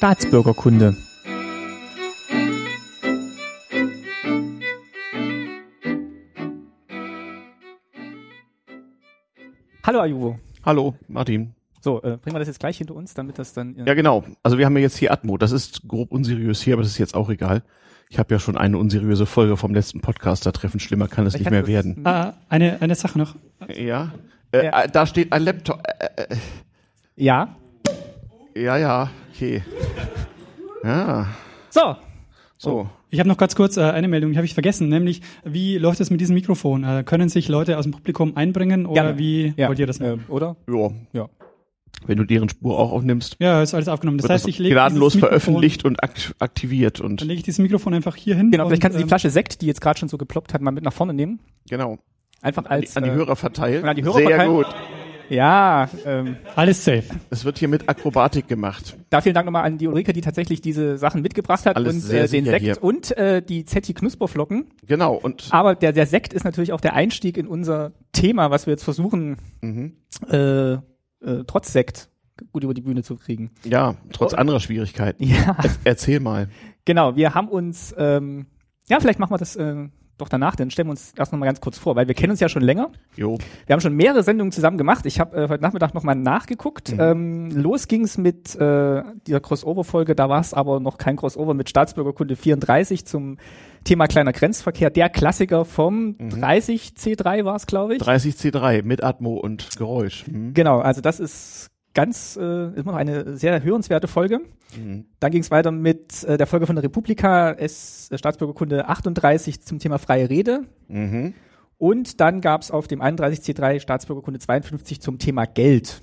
Staatsbürgerkunde. Hallo Ayuvo. Hallo, Martin. So, äh, bringen wir das jetzt gleich hinter uns, damit das dann. Äh ja, genau. Also wir haben ja jetzt hier Atmo. Das ist grob unseriös hier, aber das ist jetzt auch egal. Ich habe ja schon eine unseriöse Folge vom letzten Podcaster-Treffen. Schlimmer kann es nicht mehr werden. Ah, eine, eine Sache noch. Ja. Äh, ja. Da steht ein Laptop. Äh, äh. Ja. Ja, ja. Okay. Ja. So. So. Ich habe noch ganz kurz äh, eine Meldung, die habe ich vergessen, nämlich wie läuft es mit diesem Mikrofon? Äh, können sich Leute aus dem Publikum einbringen oder Gerne. wie Ja. wollt ihr das machen? Äh, oder? Ja. Ja. Wenn du deren Spur auch aufnimmst, Ja, ist alles aufgenommen. Das heißt, das ich lege gnadenlos veröffentlicht und akt aktiviert und Dann lege ich dieses Mikrofon einfach hier hin. Genau, vielleicht kannst du die ähm, Flasche Sekt, die jetzt gerade schon so geploppt hat, mal mit nach vorne nehmen. genau Einfach an die, als an die äh, Hörer verteilen. an die Hörer Sehr verteilen. gut. Ja, ähm, Alles safe. Es wird hier mit Akrobatik gemacht. da vielen Dank nochmal an die Ulrike, die tatsächlich diese Sachen mitgebracht hat Alles und sehr äh, den Sekt hier. und äh, die Zetti Knusperflocken. Genau. Und Aber der, der Sekt ist natürlich auch der Einstieg in unser Thema, was wir jetzt versuchen, mhm. äh, äh, trotz Sekt gut über die Bühne zu kriegen. ja, trotz anderer Schwierigkeiten. Ja, Er, erzähl mal. genau. Wir haben uns, ähm, ja, vielleicht machen wir das äh, doch danach, dann stellen wir uns erst noch mal ganz kurz vor, weil wir kennen uns ja schon länger. Jo. Wir haben schon mehrere Sendungen zusammen gemacht. Ich habe äh, heute Nachmittag nochmal nachgeguckt. Mhm. Ähm, los ging's mit äh, dieser Crossover-Folge, da war es aber noch kein Crossover mit Staatsbürgerkunde 34 zum Thema kleiner Grenzverkehr. Der Klassiker vom Mhm. 30C3 war es, glaube ich. 30C3 mit Atmo und Geräusch. Mhm. Genau, also das ist ganz äh, immer noch eine sehr hörenswerte Folge. Mhm. Dann ging es weiter mit äh, der Folge von der Republika, S äh, Staatsbürgerkunde 38 zum Thema freie Rede. Mhm. Und dann gab es auf dem 31C3 Staatsbürgerkunde 52 zum Thema Geld.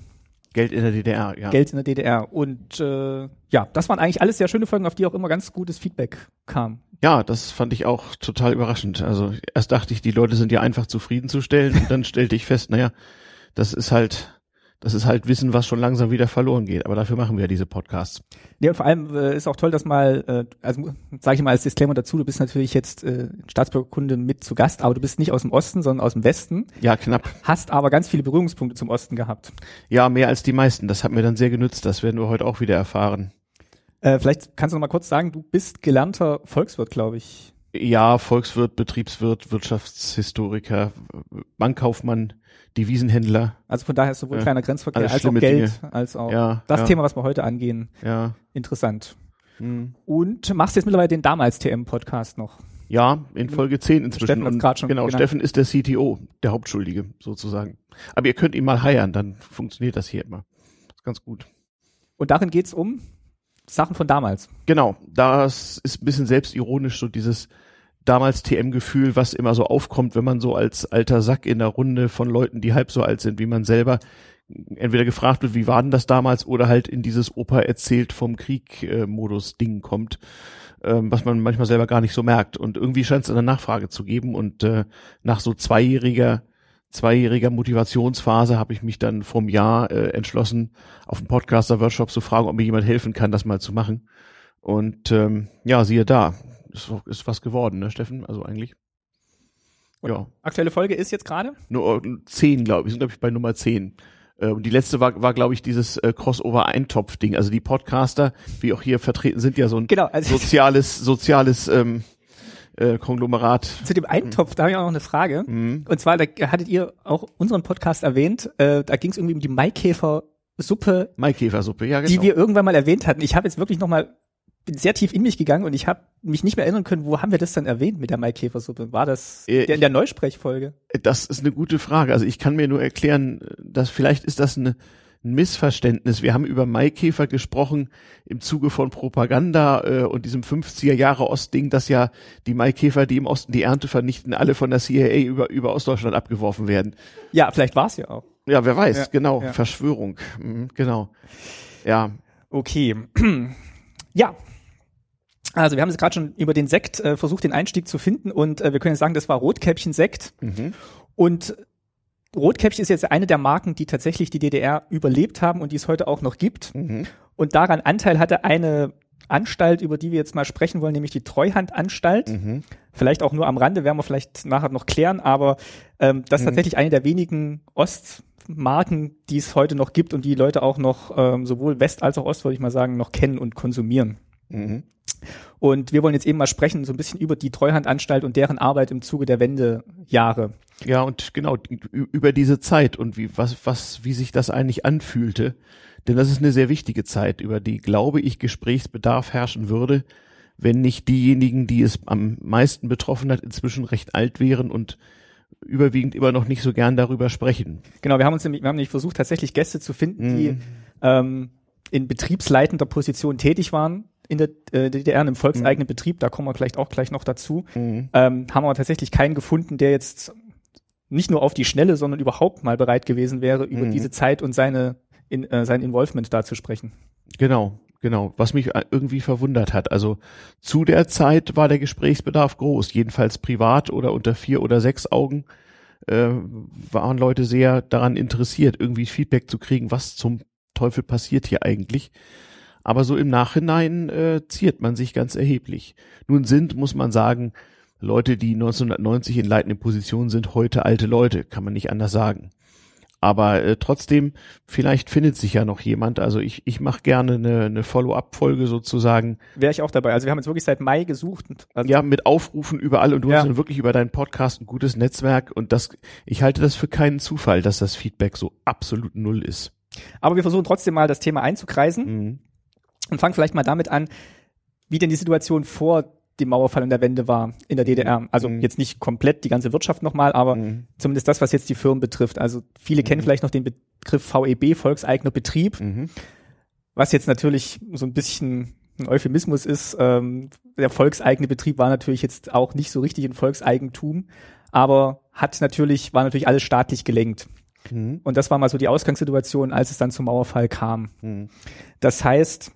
Geld in der DDR, ja. Geld in der DDR. Und äh, ja, das waren eigentlich alles sehr schöne Folgen, auf die auch immer ganz gutes Feedback kam. Ja, das fand ich auch total überraschend. Also erst dachte ich, die Leute sind ja einfach zufriedenzustellen und dann stellte ich fest, naja, das ist halt, das ist halt Wissen, was schon langsam wieder verloren geht. Aber dafür machen wir ja diese Podcasts. Ja, und vor allem äh, ist auch toll, dass mal, äh, also sage ich mal als Disclaimer dazu, du bist natürlich jetzt äh, Staatsbürgerkunde mit zu Gast, aber du bist nicht aus dem Osten, sondern aus dem Westen, Ja, knapp. hast aber ganz viele Berührungspunkte zum Osten gehabt. Ja, mehr als die meisten. Das hat mir dann sehr genützt. Das werden wir heute auch wieder erfahren. Äh, vielleicht kannst du noch mal kurz sagen, du bist gelernter Volkswirt, glaube ich. Ja, Volkswirt, Betriebswirt, Wirtschaftshistoriker, Bankkaufmann, Devisenhändler. Also von daher ist sowohl Ja, kleiner Grenzverkehr als auch Geld, als auch Ja, das ja. Thema, was wir heute angehen, Ja. interessant. Hm. Und machst jetzt mittlerweile den damals TM-Podcast noch. Ja, in Folge 10 inzwischen. Steffen grad schon genau, genannt. Steffen ist der CTO, der Hauptschuldige sozusagen. Aber ihr könnt ihn mal heiern, dann funktioniert das hier immer. Das ist ganz gut. Und darin geht's um Sachen von damals. Genau, das ist ein bisschen selbstironisch, so dieses damals TM-Gefühl, was immer so aufkommt, wenn man so als alter Sack in der Runde von Leuten, die halb so alt sind wie man selber, entweder gefragt wird, wie war denn das damals, oder halt in dieses Opa erzählt vom Krieg-Modus-Ding kommt, ähm, was man manchmal selber gar nicht so merkt. Und irgendwie scheint es eine Nachfrage zu geben. Und äh, nach so zweijähriger zweijähriger Motivationsphase habe ich mich dann vom Jahr äh, entschlossen, auf dem Podcaster-Workshop zu fragen, ob mir jemand helfen kann, das mal zu machen. Und ähm, ja, siehe da, ist, ist was geworden, ne, Steffen? Also eigentlich. Ja, Aktuelle Folge ist jetzt gerade? nur äh, zehn, glaube ich. Wir sind, glaube ich, bei Nummer zehn. Äh, Und die letzte war, war glaube ich, dieses äh, Crossover-Eintopf-Ding. Also die Podcaster, wie auch hier vertreten sind, ja so ein Genau, also soziales, soziales ähm, äh, Konglomerat. zu dem Eintopf, da habe ich auch noch eine Frage. Mhm. Und zwar, da hattet ihr auch unseren Podcast erwähnt, äh, da ging es irgendwie um die Maikäfer-Suppe, Maikäfersuppe, ja genau. die wir irgendwann mal erwähnt hatten. Ich habe jetzt wirklich noch mal bin sehr tief in mich gegangen und ich habe mich nicht mehr erinnern können, wo haben wir das dann erwähnt mit der Maikäfersuppe? War das Äh, der, in der Neusprechfolge? Das ist eine gute Frage. Also ich kann mir nur erklären, dass vielleicht ist das eine, ein Missverständnis. Wir haben über Maikäfer gesprochen im Zuge von Propaganda äh, und diesem 50er Jahre Ostding, dass ja die Maikäfer, die im Osten die Ernte vernichten, alle von der CIA über, über Ostdeutschland abgeworfen werden. Ja, vielleicht war es ja auch. Ja, wer weiß, Ja, genau. ja. Verschwörung. Mhm, genau. Ja. Okay. ja. Also wir haben jetzt gerade schon über den Sekt äh, versucht, den Einstieg zu finden und äh, wir können jetzt sagen, das war Rotkäppchen-Sekt. Mhm. Und Rotkäppchen ist jetzt eine der Marken, die tatsächlich die DDR überlebt haben und die es heute auch noch gibt. Mhm. Und daran Anteil hatte eine Anstalt, über die wir jetzt mal sprechen wollen, nämlich die Treuhandanstalt. Mhm. Vielleicht auch nur am Rande, werden wir vielleicht nachher noch klären, aber ähm, das ist Mhm. tatsächlich eine der wenigen Ostmarken, die es heute noch gibt und die Leute auch noch ähm, sowohl West als auch Ost, würde ich mal sagen, noch kennen und konsumieren. Mhm. Und wir wollen jetzt eben mal sprechen, so ein bisschen über die Treuhandanstalt und deren Arbeit im Zuge der Wendejahre. Ja, und genau, über diese Zeit und wie, was, was, wie sich das eigentlich anfühlte. Denn das ist eine sehr wichtige Zeit, über die, glaube ich, Gesprächsbedarf herrschen würde, wenn nicht diejenigen, die es am meisten betroffen hat, inzwischen recht alt wären und überwiegend immer noch nicht so gern darüber sprechen. Genau, wir haben uns nämlich, wir haben nämlich versucht, tatsächlich Gäste zu finden, die Mhm. ähm, in betriebsleitender Position tätig waren in der äh, DDR, einem volkseigenen Betrieb, da kommen wir vielleicht auch gleich noch dazu. Mhm. Ähm, haben aber tatsächlich keinen gefunden, der jetzt nicht nur auf die Schnelle, sondern überhaupt mal bereit gewesen wäre, über Mhm. diese Zeit und seine in, äh, sein Involvement da zu sprechen. Genau, genau. Was mich irgendwie verwundert hat. Also zu der Zeit war der Gesprächsbedarf groß, jedenfalls privat oder unter vier oder sechs Augen äh, waren Leute sehr daran interessiert, irgendwie Feedback zu kriegen, was zum Teufel passiert hier eigentlich. Aber so im Nachhinein äh, ziert man sich ganz erheblich. Nun sind, muss man sagen, Leute, die 1990 in leitenden Positionen sind, heute alte Leute, kann man nicht anders sagen. Aber äh, trotzdem, vielleicht findet sich ja noch jemand. Also ich, ich mache gerne eine, eine Follow-up-Folge sozusagen. Wäre ich auch dabei. Also wir haben jetzt wirklich seit Mai gesucht. Und, also Ja, mit Aufrufen überall und du Ja. hast dann wirklich über deinen Podcast ein gutes Netzwerk und das, ich halte das für keinen Zufall, dass das Feedback so absolut null ist. Aber wir versuchen trotzdem mal das Thema einzukreisen Mhm. Und fangen vielleicht mal damit an, wie denn die Situation vor dem Mauerfall und der Wende war in der DDR. Also Mhm. jetzt nicht komplett die ganze Wirtschaft nochmal, aber Mhm. zumindest das, was jetzt die Firmen betrifft. Also viele kennen vielleicht noch den Begriff VEB, Volkseigener Betrieb, Mhm. was jetzt natürlich so ein bisschen ein Euphemismus ist. Ähm, der volkseigene Betrieb war natürlich jetzt auch nicht so richtig ein Volkseigentum, aber hat natürlich, war natürlich alles staatlich gelenkt. Mhm. Und das war mal so die Ausgangssituation, als es dann zum Mauerfall kam. Mhm. Das heißt,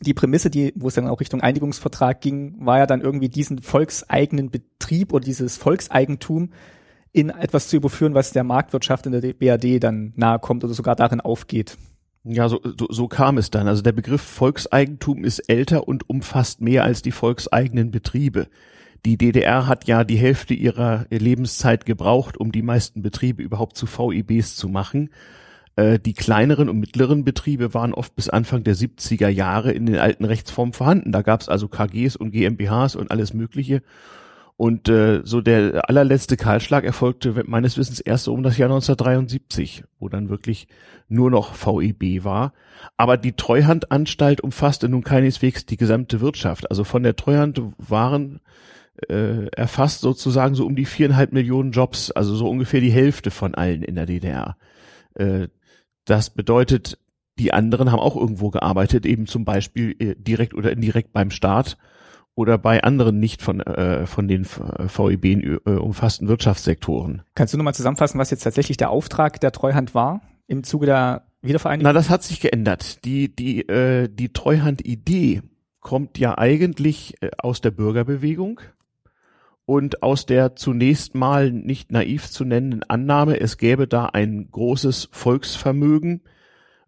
die Prämisse, die, wo es dann auch Richtung Einigungsvertrag ging, war ja dann irgendwie diesen volkseigenen Betrieb oder dieses Volkseigentum in etwas zu überführen, was der Marktwirtschaft in der BRD dann nahe kommt oder sogar darin aufgeht. Ja, so, so, so kam es dann. Also der Begriff Volkseigentum ist älter und umfasst mehr als die volkseigenen Betriebe. Die DDR hat ja die Hälfte ihrer Lebenszeit gebraucht, um die meisten Betriebe überhaupt zu VEBs zu machen. Äh, Die kleineren und mittleren Betriebe waren oft bis Anfang der 70er Jahre in den alten Rechtsformen vorhanden. Da gab es also KGs und GmbHs und alles Mögliche. Und äh, so der allerletzte Kahlschlag erfolgte meines Wissens erst so um das Jahr 1973, wo dann wirklich nur noch VEB war. Aber die Treuhandanstalt umfasste nun keineswegs die gesamte Wirtschaft. Also von der Treuhand waren äh, erfasst sozusagen so um die viereinhalb Millionen Jobs, also so ungefähr die Hälfte von allen in der DDR. Äh, das bedeutet, die anderen haben auch irgendwo gearbeitet, eben zum Beispiel äh, direkt oder indirekt beim Staat oder bei anderen nicht von, äh, von den VEB äh, umfassten Wirtschaftssektoren. Kannst du nochmal zusammenfassen, was jetzt tatsächlich der Auftrag der Treuhand war im Zuge der Wiedervereinigung? Na, das hat sich geändert. Die, die, äh, die Treuhand-Idee kommt ja eigentlich äh, aus der Bürgerbewegung und aus der zunächst mal nicht naiv zu nennenden Annahme, es gäbe da ein großes Volksvermögen,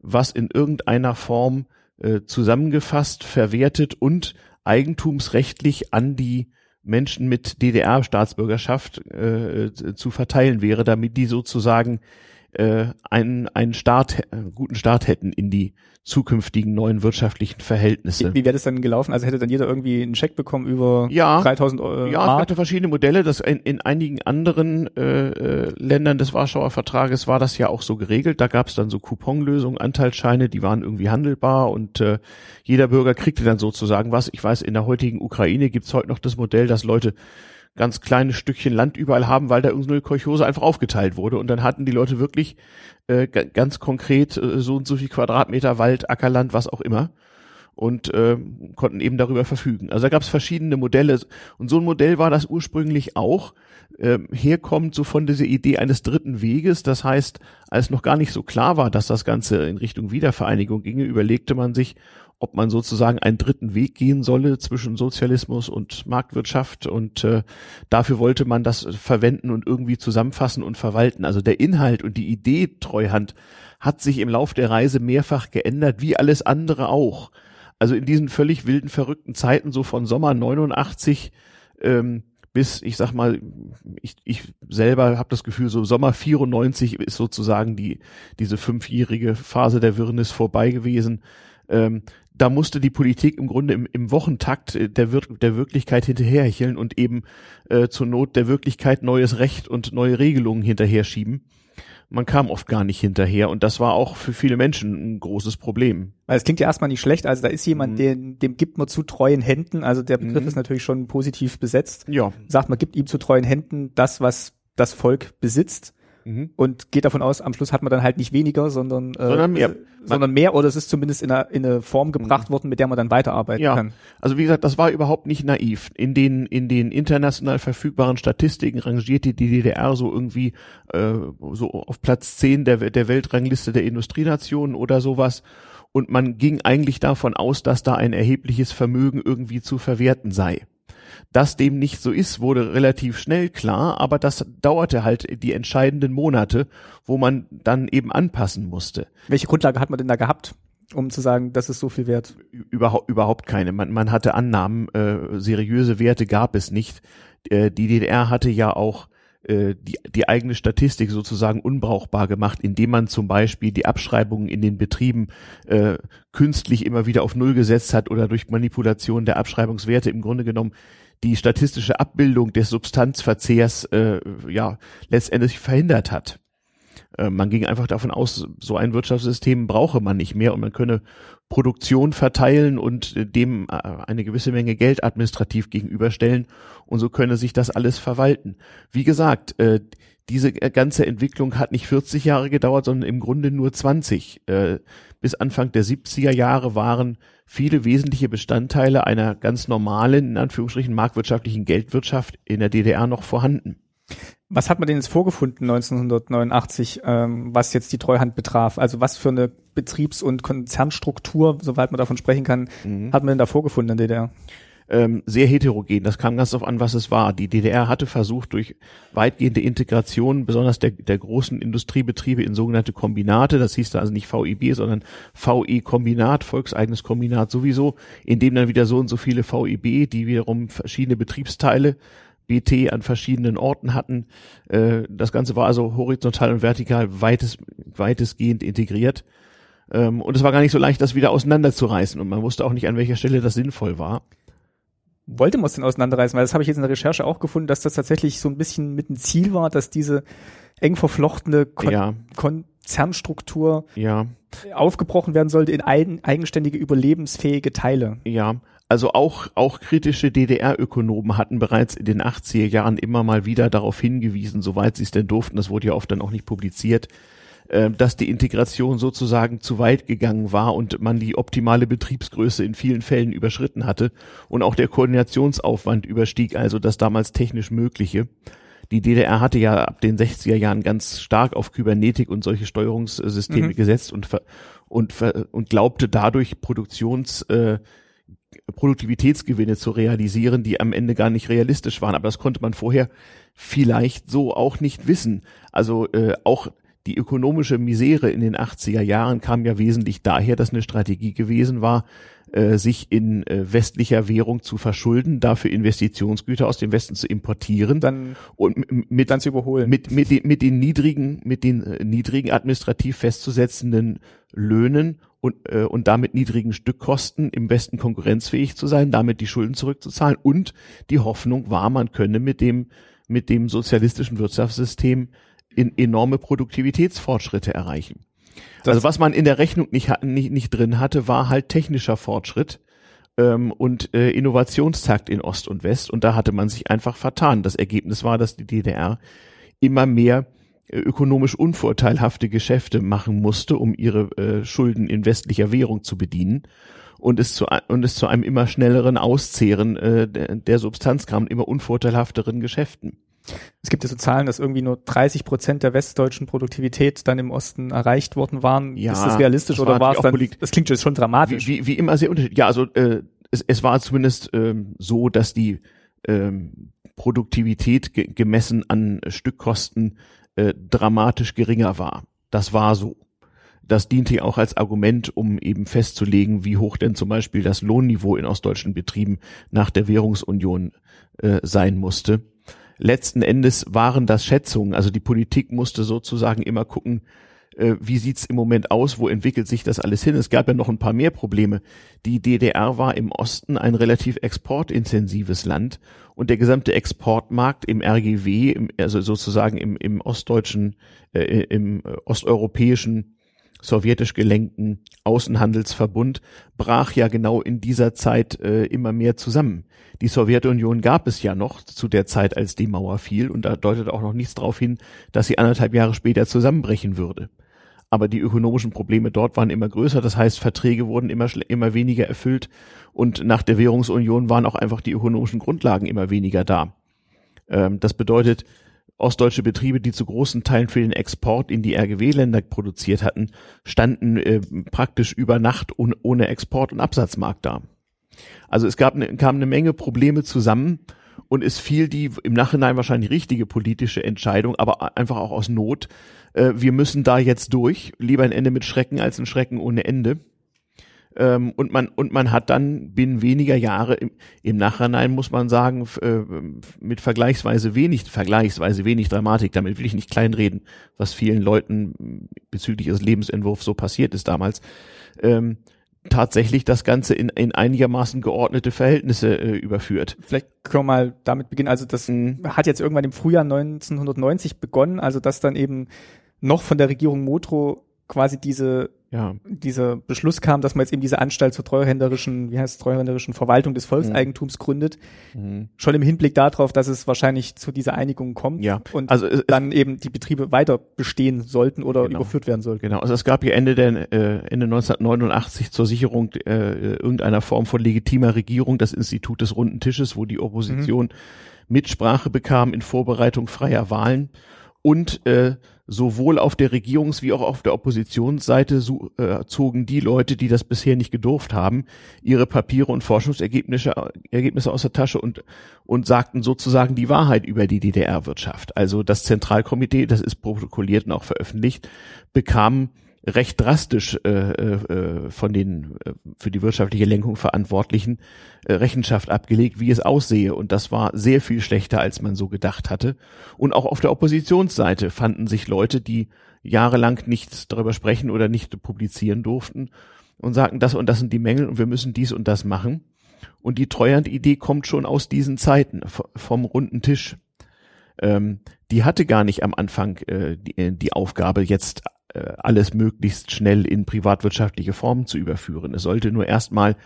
was in irgendeiner Form äh, zusammengefasst, verwertet und eigentumsrechtlich an die Menschen mit DDR-Staatsbürgerschaft äh, zu verteilen wäre, damit die sozusagen äh, einen, einen Start, einen guten Start hätten in die zukünftigen neuen wirtschaftlichen Verhältnisse. Wie, wie wäre das dann gelaufen? Also hätte dann jeder irgendwie einen Scheck bekommen über Ja. 3000 Euro Ja, es gab Mark? da verschiedene Modelle. Das in, in einigen anderen äh, äh, Ländern des Warschauer Vertrages war das ja auch so geregelt. Da gab es dann so Couponlösungen, Anteilsscheine, die waren irgendwie handelbar und äh, jeder Bürger kriegte dann sozusagen was. Ich weiß, in der heutigen Ukraine gibt's heute noch das Modell, dass Leute ganz kleine Stückchen Land überall haben, weil da irgendeine Kolchose einfach aufgeteilt wurde. Und dann hatten die Leute wirklich äh, ga- ganz konkret äh, so und so viel Quadratmeter Wald, Ackerland, was auch immer und äh, konnten eben darüber verfügen. Also da gab es verschiedene Modelle und so ein Modell war das ursprünglich auch. Ähm, herkommt so von dieser Idee eines dritten Weges. Das heißt, als noch gar nicht so klar war, dass das Ganze in Richtung Wiedervereinigung ginge, überlegte man sich, ob man sozusagen einen dritten Weg gehen solle zwischen Sozialismus und Marktwirtschaft und äh, dafür wollte man das verwenden und irgendwie zusammenfassen und verwalten. Also der Inhalt und die Idee Treuhand hat sich im Lauf der Reise mehrfach geändert, wie alles andere auch. also in diesen völlig wilden, verrückten Zeiten, so von Sommer 89 ähm, bis, ich sag mal, ich, ich selber habe das Gefühl, so Sommer 94 ist sozusagen die diese fünfjährige Phase der Wirrnis vorbei gewesen. Ähm, da musste die Politik im Grunde im, im Wochentakt äh, der, Wir der Wirklichkeit hinterherhecheln und eben äh, zur Not der Wirklichkeit neues Recht und neue Regelungen hinterher schieben man kam oft gar nicht hinterher und das war auch für viele Menschen ein großes Problem. Weil es klingt ja erstmal nicht schlecht, also da ist jemand, mhm. den, dem gibt man zu treuen Händen, also der Begriff mhm. ist natürlich schon positiv besetzt. Ja. Sagt man gibt ihm zu treuen Händen das, was das Volk besitzt mhm. und geht davon aus, am Schluss hat man dann halt nicht weniger, sondern, äh, sondern mehr, sondern mehr oder es ist zumindest in eine, in eine Form gebracht mhm. worden, mit der man dann weiterarbeiten ja. kann. Also wie gesagt, das war überhaupt nicht naiv. In den in den international verfügbaren Statistiken rangierte die DDR so irgendwie äh, so auf Platz 10 der der Weltrangliste der Industrienationen oder sowas und man ging eigentlich davon aus, dass da ein erhebliches Vermögen irgendwie zu verwerten sei. Dass dem nicht so ist, wurde relativ schnell klar, aber das dauerte halt die entscheidenden Monate, wo man dann eben anpassen musste. Welche Grundlage hat man denn da gehabt? um zu sagen, das ist so viel wert? Überhaupt, überhaupt keine. Man, man hatte Annahmen, äh, seriöse Werte gab es nicht. Äh, die DDR hatte ja auch äh, die, die eigene Statistik sozusagen unbrauchbar gemacht, indem man zum Beispiel die Abschreibungen in den Betrieben äh, künstlich immer wieder auf Null gesetzt hat oder durch Manipulation der Abschreibungswerte im Grunde genommen die statistische Abbildung des Substanzverzehrs äh, ja letztendlich verhindert hat. Äh, man ging einfach davon aus, so ein Wirtschaftssystem brauche man nicht mehr und man könne Produktion verteilen und äh, dem äh, eine gewisse Menge Geld administrativ gegenüberstellen und so könne sich das alles verwalten. Wie gesagt, äh, diese ganze Entwicklung hat nicht 40 Jahre gedauert, sondern im Grunde nur 20. Äh, bis Anfang der 70er Jahre waren viele wesentliche Bestandteile einer ganz normalen, in Anführungsstrichen marktwirtschaftlichen Geldwirtschaft in der DDR noch vorhanden. Was hat man denn jetzt vorgefunden 1989, ähm, was jetzt die Treuhand betraf? Also was für eine Betriebs- und Konzernstruktur, soweit man davon sprechen kann, mhm. hat man denn da vorgefunden in der DDR? Ähm, sehr heterogen. Das kam ganz darauf an, was es war. Die DDR hatte versucht, durch weitgehende Integration, besonders der, der großen Industriebetriebe in sogenannte Kombinate, das hieß da also nicht VEB, sondern VE-Kombinat, volkseigenes Kombinat sowieso, in dem dann wieder so und so viele VEB, die wiederum verschiedene Betriebsteile BT an verschiedenen Orten hatten. Äh, das Ganze war also horizontal und vertikal weites, weitestgehend integriert. Ähm, und es war gar nicht so leicht, das wieder auseinanderzureißen. Und man wusste auch nicht, an welcher Stelle das sinnvoll war wollte man es denn auseinanderreißen? Weil das habe ich jetzt in der Recherche auch gefunden, dass das tatsächlich so ein bisschen mit dem Ziel war, dass diese eng verflochtene Kon ja. Konzernstruktur ja. aufgebrochen werden sollte in eigen, eigenständige, überlebensfähige Teile. Ja, also auch, auch kritische DDR-Ökonomen hatten bereits in den 80er Jahren immer mal wieder darauf hingewiesen, soweit sie es denn durften, das wurde ja oft dann auch nicht publiziert, äh, dass die Integration sozusagen zu weit gegangen war und man die optimale Betriebsgröße in vielen Fällen überschritten hatte und auch der Koordinationsaufwand überstieg also das damals technisch Mögliche. Die DDR hatte ja ab den 60er Jahren ganz stark auf Kybernetik und solche Steuerungssysteme mhm. gesetzt und, und, und glaubte dadurch Produktions, äh, Produktivitätsgewinne zu realisieren, die am Ende gar nicht realistisch waren. Aber das konnte man vorher vielleicht so auch nicht wissen. Also äh, auch die ökonomische Misere in den 80er Jahren kam ja wesentlich daher, dass eine Strategie gewesen war, äh, sich in äh, westlicher Währung zu verschulden, dafür Investitionsgüter aus dem Westen zu importieren, dann und mit dann zu überholen, mit mit den, mit den niedrigen mit den äh, niedrigen administrativ festzusetzenden Löhnen und äh, und damit niedrigen Stückkosten im Westen konkurrenzfähig zu sein, damit die Schulden zurückzuzahlen und die Hoffnung war, man könne mit dem mit dem sozialistischen Wirtschaftssystem in enorme Produktivitätsfortschritte erreichen. Das also was man in der Rechnung nicht, nicht, nicht drin hatte, war halt technischer Fortschritt ähm, und äh, Innovationstakt in Ost und West. Und da hatte man sich einfach vertan. Das Ergebnis war, dass die DDR immer mehr äh, ökonomisch unvorteilhafte Geschäfte machen musste, um ihre äh, Schulden in westlicher Währung zu bedienen und es zu und es zu einem immer schnelleren Auszehren äh, der, der Substanz kam, immer unvorteilhafteren Geschäften. Es gibt ja so Zahlen, dass irgendwie nur 30 Prozent der westdeutschen Produktivität dann im Osten erreicht worden waren. Ja, ist das realistisch das oder war es dann? Das klingt jetzt schon dramatisch. Wie, wie, wie immer sehr unterschiedlich. Ja, also äh, es, es war zumindest ähm, so, dass die ähm, Produktivität ge gemessen an Stückkosten äh, dramatisch geringer war. Das war so. das diente auch als Argument, um eben festzulegen, wie hoch denn zum Beispiel das Lohnniveau in ostdeutschen Betrieben nach der Währungsunion äh, sein musste. Letzten Endes waren das Schätzungen, also die Politik musste sozusagen immer gucken, äh, wie sieht's im Moment aus, wo entwickelt sich das alles hin. Es gab ja noch ein paar mehr Probleme. Die DDR war im Osten ein relativ exportintensives Land und der gesamte Exportmarkt im RGW, also sozusagen im, im ostdeutschen, äh, im äh, osteuropäischen sowjetisch gelenkten Außenhandelsverbund brach ja genau in dieser Zeit äh, immer mehr zusammen. Die Sowjetunion gab es ja noch zu der Zeit, als die Mauer fiel, und da deutet auch noch nichts darauf hin, dass sie anderthalb Jahre später zusammenbrechen würde. Aber die ökonomischen Probleme dort waren immer größer, das heißt, Verträge wurden immer, immer weniger erfüllt und nach der Währungsunion waren auch einfach die ökonomischen Grundlagen immer weniger da. Ähm, das bedeutet, ostdeutsche Betriebe, die zu großen Teilen für den Export in die RGW-Länder produziert hatten, standen äh, praktisch über Nacht un ohne Export- und Absatzmarkt da. Also es gab ne, kam eine Menge Probleme zusammen und es fiel die im Nachhinein wahrscheinlich richtige politische Entscheidung, aber einfach auch aus Not. Äh, wir müssen da jetzt durch. Lieber ein Ende mit Schrecken als ein Schrecken ohne Ende. Ähm, und man und man hat dann binnen weniger Jahre im, im Nachhinein muss man sagen äh, mit vergleichsweise wenig vergleichsweise wenig Dramatik. Damit will ich nicht kleinreden, was vielen Leuten bezüglich ihres Lebensentwurfs so passiert ist damals. Ähm, tatsächlich das Ganze in, in einigermaßen geordnete Verhältnisse äh, überführt. Vielleicht können wir mal damit beginnen. Also das mhm. hat jetzt irgendwann im Frühjahr 1990 begonnen, also dass dann eben noch von der Regierung Motro quasi diese ja. dieser Beschluss kam, dass man jetzt eben diese Anstalt zur treuhänderischen, wie heißt es, treuhänderischen Verwaltung des Volkseigentums mhm. gründet, mhm. schon im Hinblick darauf, dass es wahrscheinlich zu dieser Einigung kommt ja. und also es, dann eben die Betriebe weiter bestehen sollten oder genau. überführt werden sollten. Genau, also es gab ja Ende der äh, Ende 1989 zur Sicherung äh, irgendeiner Form von legitimer Regierung das Institut des runden Tisches, wo die Opposition mhm. Mitsprache bekam in Vorbereitung freier Wahlen und äh, sowohl auf der Regierungs- wie auch auf der Oppositionsseite so, äh, zogen die Leute, die das bisher nicht gedurft haben, ihre Papiere und Forschungsergebnisse Ergebnisse aus der Tasche und, und sagten sozusagen die Wahrheit über die DDR-Wirtschaft. Also das Zentralkomitee, das ist protokolliert und auch veröffentlicht, bekam recht drastisch äh, äh, von den äh, für die wirtschaftliche Lenkung Verantwortlichen äh, Rechenschaft abgelegt, wie es aussehe. Und das war sehr viel schlechter, als man so gedacht hatte. Und auch auf der Oppositionsseite fanden sich Leute, die jahrelang nichts darüber sprechen oder nicht publizieren durften und sagten, das und das sind die Mängel und wir müssen dies und das machen. Und die Treuhand-Idee kommt schon aus diesen Zeiten, vom runden Tisch. Ähm, die hatte gar nicht am Anfang äh, die, äh, die Aufgabe, jetzt äh, alles möglichst schnell in privatwirtschaftliche Formen zu überführen. Es sollte nur erstmal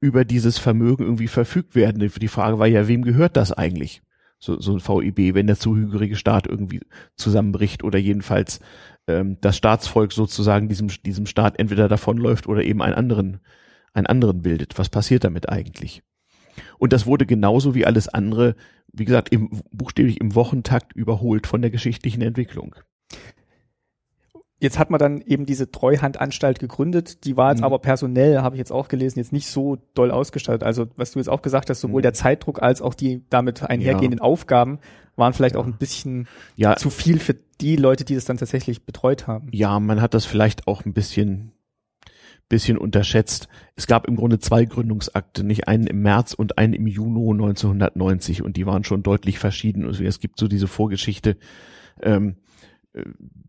über dieses Vermögen irgendwie verfügt werden. Die Frage war ja, wem gehört das eigentlich? So, so ein VIB, wenn der zuhörige Staat irgendwie zusammenbricht oder jedenfalls ähm, das Staatsvolk sozusagen diesem, diesem Staat entweder davonläuft oder eben einen anderen, einen anderen bildet. Was passiert damit eigentlich? Und das wurde genauso wie alles andere, wie gesagt, im, buchstäblich im Wochentakt überholt von der geschichtlichen Entwicklung. Jetzt hat man dann eben diese Treuhandanstalt gegründet. Die war jetzt mhm. aber personell, habe ich jetzt auch gelesen, jetzt nicht so doll ausgestattet. Also was du jetzt auch gesagt hast, sowohl mhm. der Zeitdruck als auch die damit einhergehenden ja. Aufgaben waren vielleicht ja. auch ein bisschen ja. zu viel für die Leute, die das dann tatsächlich betreut haben. Ja, man hat das vielleicht auch ein bisschen bisschen unterschätzt. Es gab im Grunde zwei Gründungsakte, nicht einen im März und einen im Juni 1990 und die waren schon deutlich verschieden. Also es gibt so diese Vorgeschichte. Ähm,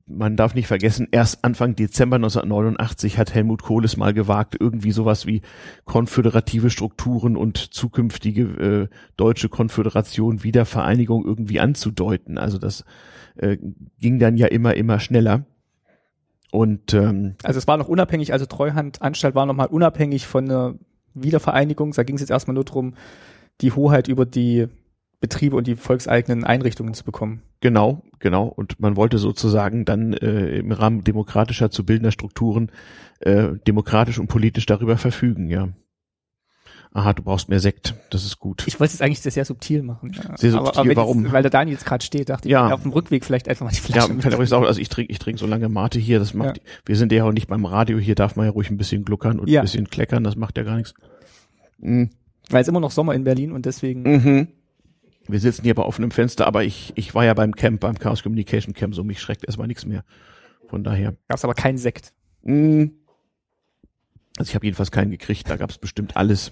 man darf nicht vergessen, erst Anfang Dezember 1989 hat Helmut Kohl es mal gewagt, irgendwie sowas wie konföderative Strukturen und zukünftige äh, deutsche Konföderation, Wiedervereinigung irgendwie anzudeuten. Also das äh, ging dann ja immer, immer schneller. Und ähm, also es war noch unabhängig, also Treuhandanstalt war nochmal unabhängig von der Wiedervereinigung. Da ging es jetzt erstmal nur darum, die Hoheit über die Betriebe und die volkseigenen Einrichtungen zu bekommen. Genau, genau. Und man wollte sozusagen dann äh, im Rahmen demokratischer zu bildender Strukturen äh, demokratisch und politisch darüber verfügen, ja. Aha, du brauchst mehr Sekt, das ist gut. Ich wollte es eigentlich sehr subtil machen. Ja. Sehr subtil, aber, aber warum? Jetzt, weil der Daniel jetzt gerade steht, dachte ja. ich, auf dem Rückweg vielleicht einfach mal die Flasche. Ja, vielleicht auch, also ich trinke ich trinke so lange Mate hier, das macht, ja. wir sind ja auch nicht beim Radio, hier darf man ja ruhig ein bisschen gluckern und ja. ein bisschen kleckern, das macht ja gar nichts. Mhm. Weil es immer noch Sommer in Berlin und deswegen. Mhm. Wir sitzen hier bei offenem Fenster, aber ich, ich war ja beim Camp, beim Chaos Communication Camp, so mich schreckt erstmal nichts mehr. Von daher. Gab's aber keinen Sekt. Hm. Also ich habe jedenfalls keinen gekriegt, da gab es bestimmt alles.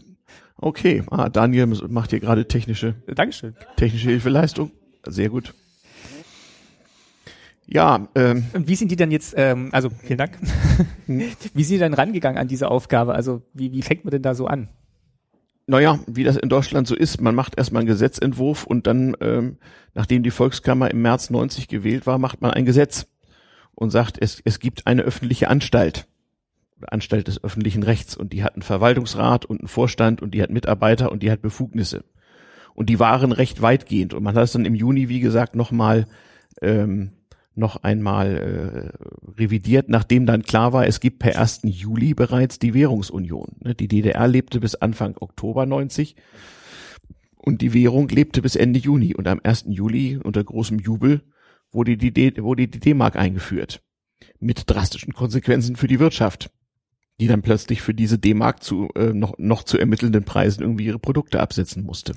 Okay, ah, Daniel macht hier gerade technische, Dankeschön. technische Hilfeleistung. Sehr gut. Ja, ähm, Und wie sind die dann jetzt, ähm, also vielen Dank, wie sind die dann rangegangen an diese Aufgabe? Also wie, wie fängt man denn da so an? naja, wie das in Deutschland so ist, man macht erstmal einen Gesetzentwurf und dann, ähm, nachdem die Volkskammer im März 90 gewählt war, macht man ein Gesetz und sagt, es, es gibt eine öffentliche Anstalt. Anstalt des öffentlichen Rechts und die hat einen Verwaltungsrat und einen Vorstand und die hat Mitarbeiter und die hat Befugnisse. Und die waren recht weitgehend und man hat es dann im Juni, wie gesagt, nochmal ähm, noch einmal äh, revidiert, nachdem dann klar war, es gibt per 1. Juli bereits die Währungsunion. Ne, Die DDR lebte bis Anfang Oktober 90 und die Währung lebte bis Ende Juni. Und am 1. Juli unter großem Jubel wurde die D- wurde die D-Mark eingeführt. Mit drastischen Konsequenzen für die Wirtschaft, die dann plötzlich für diese D-Mark zu äh, noch, noch zu ermittelnden Preisen irgendwie ihre Produkte absetzen musste.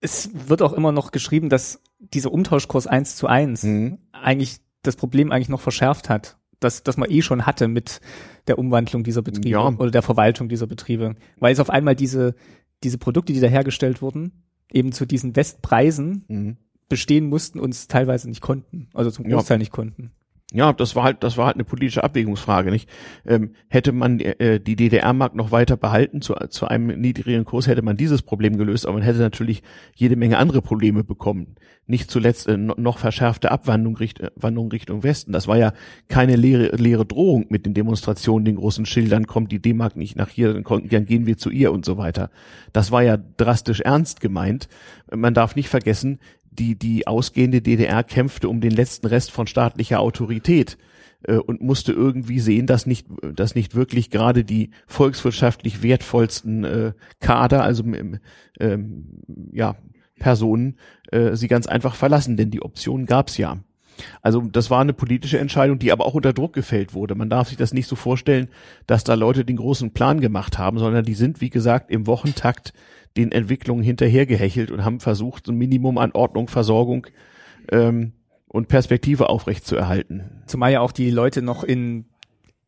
Es wird auch immer noch geschrieben, dass dieser Umtauschkurs eins zu eins Mhm. eigentlich das Problem eigentlich noch verschärft hat, dass, dass man eh schon hatte mit der Umwandlung dieser Betriebe Ja. oder der Verwaltung dieser Betriebe. Weil es auf einmal diese, diese Produkte, die da hergestellt wurden, eben zu diesen Westpreisen Mhm. bestehen mussten und es teilweise nicht konnten. Also zum Ja. Großteil nicht konnten. Ja, das war halt, das war halt eine politische Abwägungsfrage, nicht? Ähm, hätte man äh, die DDR-Mark noch weiter behalten zu, zu einem niedrigeren Kurs, hätte man dieses Problem gelöst, aber man hätte natürlich jede Menge andere Probleme bekommen. Nicht zuletzt äh, no- noch verschärfte Abwandlung Richt, äh, Wanderung Richtung Westen. Das war ja keine leere, leere Drohung mit den Demonstrationen, den großen Schildern, kommt die D-Mark nicht nach hier, dann, dann gehen wir zu ihr und so weiter. Das war ja drastisch ernst gemeint. Man darf nicht vergessen, die, die ausgehende DDR kämpfte um den letzten Rest von staatlicher Autorität äh, und musste irgendwie sehen, dass nicht, dass nicht wirklich gerade die volkswirtschaftlich wertvollsten äh, Kader, also ähm, ähm, ja, Personen, äh, sie ganz einfach verlassen, denn die Option gab's ja. Also das war eine politische Entscheidung, die aber auch unter Druck gefällt wurde. Man darf sich das nicht so vorstellen, dass da Leute den großen Plan gemacht haben, sondern die sind, wie gesagt, im Wochentakt den Entwicklungen hinterhergehechelt und haben versucht, ein Minimum an Ordnung, Versorgung ähm, und Perspektive aufrechtzuerhalten. Zumal ja auch die Leute noch in,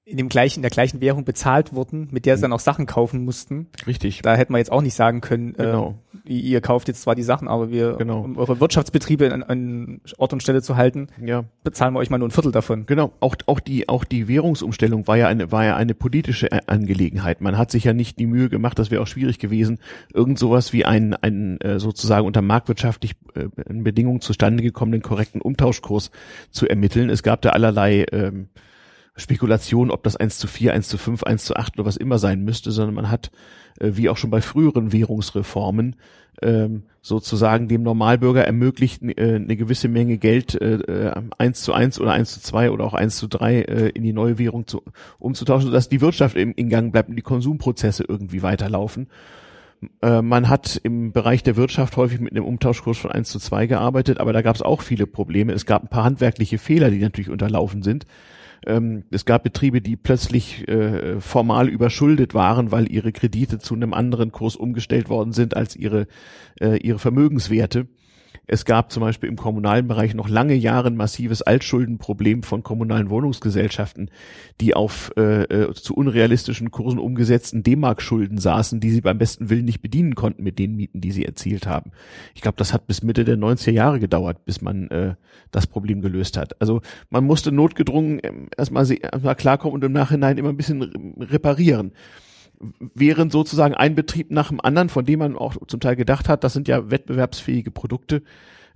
in dem gleichen, in der gleichen Währung bezahlt wurden, mit der sie dann auch Sachen kaufen mussten. Richtig. Da hätte man jetzt auch nicht sagen können, Genau. äh, ihr kauft jetzt zwar die Sachen, aber wir, Genau. um eure Wirtschaftsbetriebe an, an Ort und Stelle zu halten, Ja. bezahlen wir euch mal nur ein Viertel davon. Genau, auch, auch die, auch die Währungsumstellung war ja eine, war ja eine politische A- Angelegenheit. Man hat sich ja nicht die Mühe gemacht, das wäre auch schwierig gewesen, irgend sowas wie einen, einen äh, sozusagen unter marktwirtschaftlich äh, Bedingungen zustande gekommenen korrekten Umtauschkurs zu ermitteln. Es gab da allerlei ähm, Spekulationen, ob das 1 zu 4, 1 zu 5, 1 zu 8 oder was immer sein müsste, sondern man hat, äh, wie auch schon bei früheren Währungsreformen, ähm, sozusagen dem Normalbürger ermöglicht, äh, eine gewisse Menge Geld äh, äh, 1 zu 1 oder 1 zu 2 oder auch 1 zu 3 äh, in die neue Währung zu, umzutauschen, sodass die Wirtschaft im, in Gang bleibt und die Konsumprozesse irgendwie weiterlaufen. Man hat im Bereich der Wirtschaft häufig mit einem Umtauschkurs von 1 zu 2 gearbeitet, aber da gab es auch viele Probleme. Es gab ein paar handwerkliche Fehler, die natürlich unterlaufen sind. Ähm, es gab Betriebe, die plötzlich äh, formal überschuldet waren, weil ihre Kredite zu einem anderen Kurs umgestellt worden sind als ihre, äh, ihre Vermögenswerte. Es gab zum Beispiel im kommunalen Bereich noch lange Jahre ein massives Altschuldenproblem von kommunalen Wohnungsgesellschaften, die auf äh, äh, zu unrealistischen Kursen umgesetzten D-Mark-Schulden saßen, die sie beim besten Willen nicht bedienen konnten mit den Mieten, die sie erzielt haben. Ich glaube, das hat bis Mitte der 90er Jahre gedauert, bis man äh, das Problem gelöst hat. Also man musste notgedrungen ähm, erstmal, erstmal klarkommen und im Nachhinein immer ein bisschen re- reparieren während sozusagen ein Betrieb nach dem anderen, von dem man auch zum Teil gedacht hat, das sind ja wettbewerbsfähige Produkte,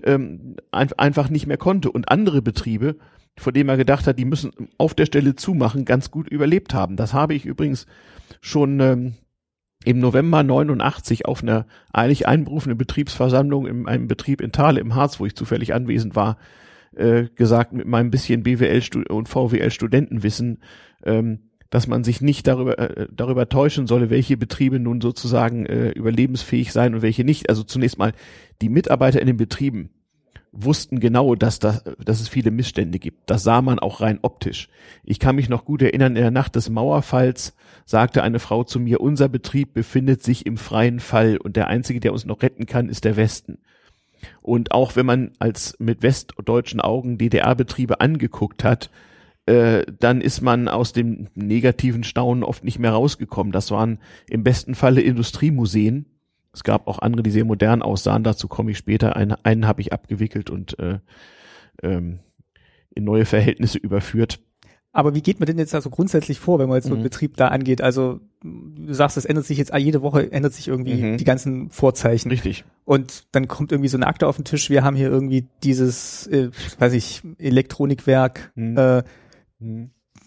ähm, ein, einfach nicht mehr konnte. Und andere Betriebe, von denen man gedacht hat, die müssen auf der Stelle zumachen, ganz gut überlebt haben. Das habe ich übrigens schon ähm, im November 89 auf einer eilig einberufenen Betriebsversammlung in einem Betrieb in Thale im Harz, wo ich zufällig anwesend war, äh, gesagt mit meinem bisschen BWL und VWL Studentenwissen, ähm, dass man sich nicht darüber äh, darüber täuschen solle, welche Betriebe nun sozusagen äh, überlebensfähig seien und welche nicht. Also zunächst mal die Mitarbeiter in den Betrieben wussten genau, dass, das, dass es viele Missstände gibt. Das sah man auch rein optisch. Ich kann mich noch gut erinnern, in der Nacht des Mauerfalls sagte eine Frau zu mir, unser Betrieb befindet sich im freien Fall und der einzige, der uns noch retten kann, ist der Westen. Und auch wenn man als mit westdeutschen Augen DDR-Betriebe angeguckt hat, äh, dann ist man aus dem negativen Staunen oft nicht mehr rausgekommen. Das waren im besten Falle Industriemuseen. Es gab auch andere, die sehr modern aussahen. Dazu komme ich später. Einen, einen habe ich abgewickelt und äh, ähm, in neue Verhältnisse überführt. Aber wie geht man denn jetzt also grundsätzlich vor, wenn man jetzt so einen Mhm. Betrieb da angeht? Also du sagst, es ändert sich jetzt jede Woche ändert sich irgendwie Mhm. die ganzen Vorzeichen. Richtig. Und dann kommt irgendwie so eine Akte auf den Tisch. Wir haben hier irgendwie dieses, äh, weiß ich, Elektronikwerk. Mhm. Äh,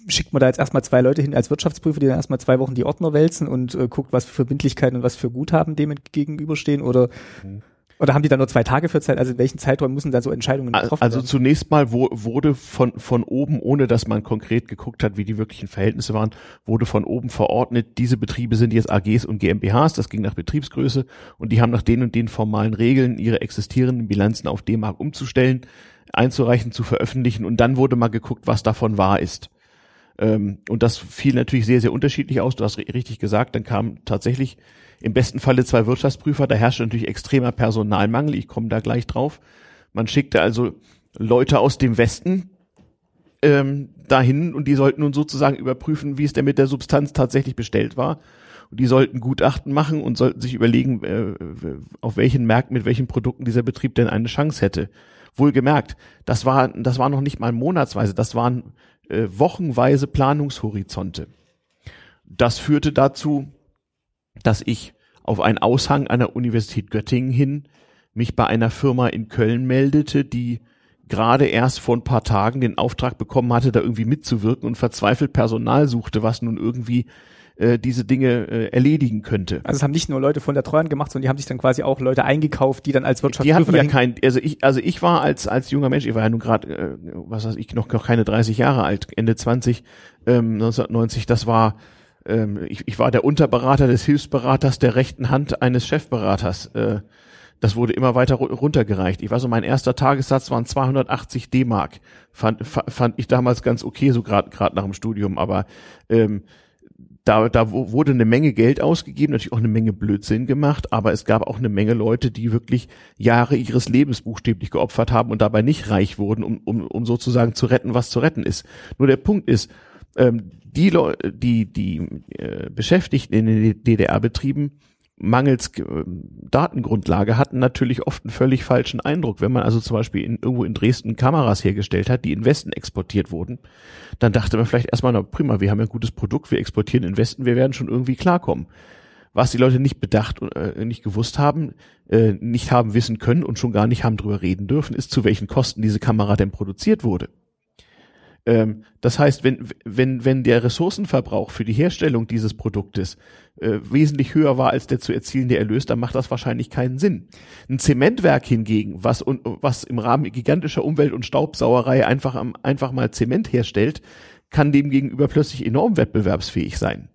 schickt man da jetzt erstmal zwei Leute hin als Wirtschaftsprüfer, die dann erstmal zwei Wochen die Ordner wälzen und äh, guckt, was für Verbindlichkeiten und was für Guthaben dem gegenüberstehen? Oder Mhm. Oder haben die da nur zwei Tage für Zeit? Also in welchen Zeitraum müssen da so Entscheidungen getroffen Also werden? zunächst mal wo, wurde von, von oben, ohne dass man konkret geguckt hat, wie die wirklichen Verhältnisse waren, wurde von oben verordnet, diese Betriebe sind jetzt AGs und GmbHs, das ging nach Betriebsgröße und die haben nach den und den formalen Regeln ihre existierenden Bilanzen auf D-Mark umzustellen, einzureichen, zu veröffentlichen und dann wurde mal geguckt, was davon wahr ist. Ähm, und das fiel natürlich sehr, sehr unterschiedlich aus. Du hast ri- richtig gesagt, dann kamen tatsächlich im besten Falle zwei Wirtschaftsprüfer. Da herrschte natürlich extremer Personalmangel. Ich komme da gleich drauf. Man schickte also Leute aus dem Westen ähm, dahin und die sollten nun sozusagen überprüfen, wie es denn mit der Substanz tatsächlich bestellt war. Und die sollten Gutachten machen und sollten sich überlegen, äh, auf welchen Märkten, mit welchen Produkten dieser Betrieb denn eine Chance hätte. Wohlgemerkt, das war, das war noch nicht mal monatsweise, das waren äh, wochenweise Planungshorizonte. Das führte dazu, dass ich auf einen Aushang an der Universität Göttingen hin mich bei einer Firma in Köln meldete, die gerade erst vor ein paar Tagen den Auftrag bekommen hatte, da irgendwie mitzuwirken und verzweifelt Personal suchte, was nun irgendwie äh, diese Dinge äh, erledigen könnte. Also es haben nicht nur Leute von der Treuhand gemacht, sondern die haben sich dann quasi auch Leute eingekauft, die dann als Die Wirtschaftsprüfer hatten ja kein, also ich, also ich war als als junger Mensch, ich war ja nun gerade, äh, was weiß ich, noch, noch keine 30 Jahre alt, Ende 20, ähm, 1990, das war, ähm, ich, ich war der Unterberater des Hilfsberaters der rechten Hand eines Chefberaters. Äh, das wurde immer weiter ru- runtergereicht. Ich weiß so, mein erster Tagessatz waren 280 D-Mark. Fand, fa- fand ich damals ganz okay, so gerade gerade nach dem Studium, aber ähm, da, da wurde eine Menge Geld ausgegeben, natürlich auch eine Menge Blödsinn gemacht, aber es gab auch eine Menge Leute, die wirklich Jahre ihres Lebens buchstäblich geopfert haben und dabei nicht reich wurden, um, um, um sozusagen zu retten, was zu retten ist. Nur der Punkt ist, ähm, die Leute, die, die äh, Beschäftigten in den DDR-Betrieben mangels äh, Datengrundlage hatten natürlich oft einen völlig falschen Eindruck. Wenn man also zum Beispiel in, irgendwo in Dresden Kameras hergestellt hat, die in Westen exportiert wurden, dann dachte man vielleicht erstmal, na prima, wir haben ja ein gutes Produkt, wir exportieren in Westen, wir werden schon irgendwie klarkommen. Was die Leute nicht bedacht und äh, nicht gewusst haben, äh, nicht haben wissen können und schon gar nicht haben drüber reden dürfen, ist, zu welchen Kosten diese Kamera denn produziert wurde. Ähm, das heißt, wenn, wenn, wenn der Ressourcenverbrauch für die Herstellung dieses Produktes äh, wesentlich höher war als der zu erzielende Erlös, dann macht das wahrscheinlich keinen Sinn. Ein Zementwerk hingegen, was, un, was im Rahmen gigantischer Umwelt- und Staubsauerei einfach, am- einfach mal Zement herstellt, kann dem gegenüber plötzlich enorm wettbewerbsfähig sein.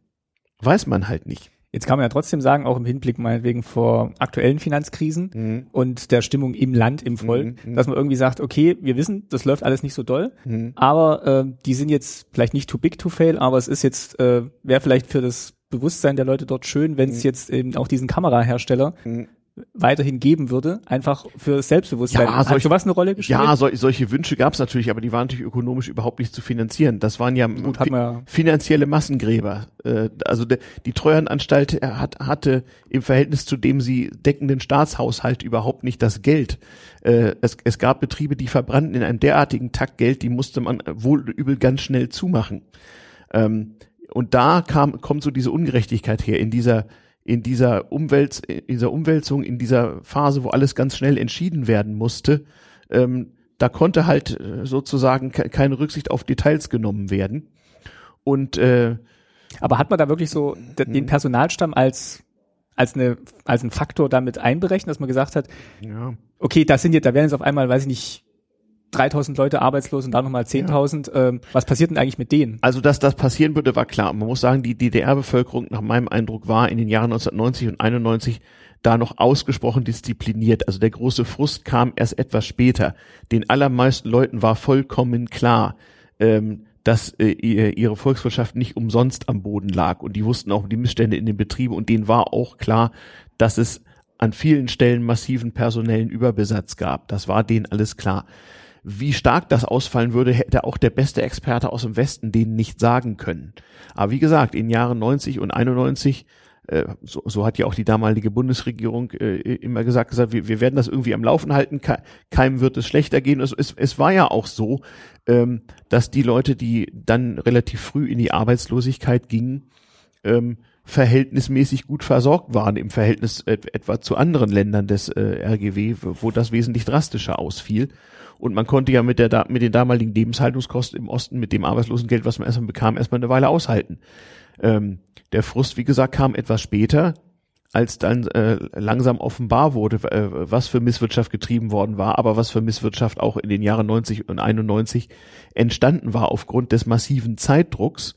Weiß man halt nicht. Jetzt kann man ja trotzdem sagen, auch im Hinblick meinetwegen vor aktuellen Finanzkrisen Mhm. und der Stimmung im Land, im Volk, Mhm, mhm. dass man irgendwie sagt, okay, wir wissen, das läuft alles nicht so doll, Mhm. aber äh, die sind jetzt vielleicht nicht too big to fail, aber es ist jetzt, äh, wäre vielleicht für das Bewusstsein der Leute dort schön, wenn es Mhm. jetzt eben auch diesen Kamerahersteller Mhm. Weiterhin geben würde, einfach für Selbstbewusstsein. Ja, Hat solche- sowas eine Rolle gespielt? Ja, sol solche Wünsche gab es natürlich, aber die waren natürlich ökonomisch überhaupt nicht zu finanzieren. Das waren ja Gut, hat man ja. finanzielle Massengräber. Äh, also die Treuhandanstalt hat, hatte im Verhältnis zu dem sie deckenden Staatshaushalt überhaupt nicht das Geld. Äh, es, es gab Betriebe, die verbrannten in einem derartigen Takt Geld, die musste man wohl übel ganz schnell zumachen. Ähm, und da kam, kommt so diese Ungerechtigkeit her in dieser in dieser Umwälz, in dieser Umwälzung, in dieser Phase, wo alles ganz schnell entschieden werden musste, ähm, da konnte halt äh, sozusagen ke keine Rücksicht auf Details genommen werden. Und äh, Aber hat man da wirklich so de- den Personalstamm als als eine als ein Faktor damit einberechnet, dass man gesagt hat, ja, okay, da sind jetzt, da werden jetzt auf einmal, weiß ich nicht, 3000 Leute arbeitslos und da nochmal 10.000. Ähm, was passiert denn eigentlich mit denen? Also, dass das passieren würde, war klar. Man muss sagen, die DDR-Bevölkerung nach meinem Eindruck war in den Jahren 1990 und 91 da noch ausgesprochen diszipliniert. Also der große Frust kam erst etwas später. Den allermeisten Leuten war vollkommen klar, ähm, dass äh, ihr- ihre Volkswirtschaft nicht umsonst am Boden lag. Und die wussten auch um die Missstände in den Betrieben und denen war auch klar, dass es an vielen Stellen massiven personellen Überbesatz gab. Das war denen alles klar. Wie stark das ausfallen würde, hätte auch der beste Experte aus dem Westen denen nicht sagen können. Aber wie gesagt, in Jahren 90 und 91 äh, so, so hat ja auch die damalige Bundesregierung äh, immer gesagt, gesagt wir, wir werden das irgendwie am Laufen halten, keinem wird es schlechter gehen. Es, es, es war ja auch so, ähm, dass die Leute, die dann relativ früh in die Arbeitslosigkeit gingen, ähm, verhältnismäßig gut versorgt waren im Verhältnis etwa zu anderen Ländern des äh, RGW, wo das wesentlich drastischer ausfiel. Und man konnte ja mit der mit den damaligen Lebenshaltungskosten im Osten, mit dem Arbeitslosengeld, was man erstmal bekam, erstmal eine Weile aushalten. Ähm, der Frust, wie gesagt, kam etwas später, als dann äh, langsam offenbar wurde, äh, was für Misswirtschaft getrieben worden war, aber was für Misswirtschaft auch in den Jahren 90 und 91 entstanden war aufgrund des massiven Zeitdrucks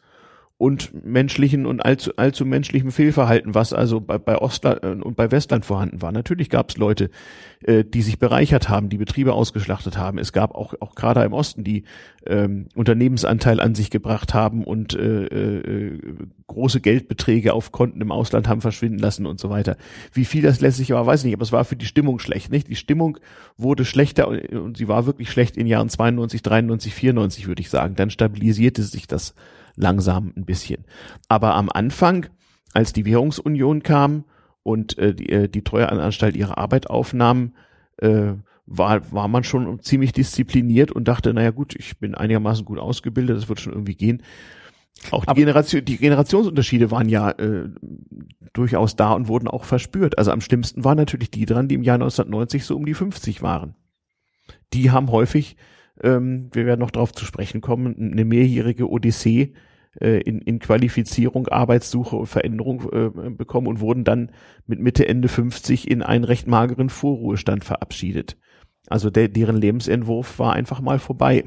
und menschlichen und allzu, allzu menschlichem Fehlverhalten, was also bei, bei Ostland äh, und bei Westland vorhanden war. Natürlich gab es Leute, äh, die sich bereichert haben, die Betriebe ausgeschlachtet haben. Es gab auch, auch gerade im Osten, die ähm, Unternehmensanteil an sich gebracht haben und äh, äh, große Geldbeträge auf Konten im Ausland haben verschwinden lassen und so weiter. Wie viel das letztlich war, weiß ich nicht, aber es war für die Stimmung schlecht. Nicht? Die Stimmung wurde schlechter und, und sie war wirklich schlecht in Jahren 92, 93, 94, würde ich sagen. Dann stabilisierte sich das langsam ein bisschen. Aber am Anfang, als die Währungsunion kam und äh, die, äh, die Treuhandanstalt ihre Arbeit aufnahm, äh, war, war man schon ziemlich diszipliniert und dachte, naja gut, ich bin einigermaßen gut ausgebildet, das wird schon irgendwie gehen. Auch die, Generation, die Generationsunterschiede waren ja äh, durchaus da und wurden auch verspürt. Also am schlimmsten waren natürlich die dran, die im Jahr 1990 so um die 50 waren. Die haben häufig ähm, wir werden noch darauf zu sprechen kommen, eine mehrjährige Odyssee äh, in, in Qualifizierung, Arbeitssuche und Veränderung äh, bekommen und wurden dann mit Mitte, Ende 50 in einen recht mageren Vorruhestand verabschiedet. Also der, deren Lebensentwurf war einfach mal vorbei.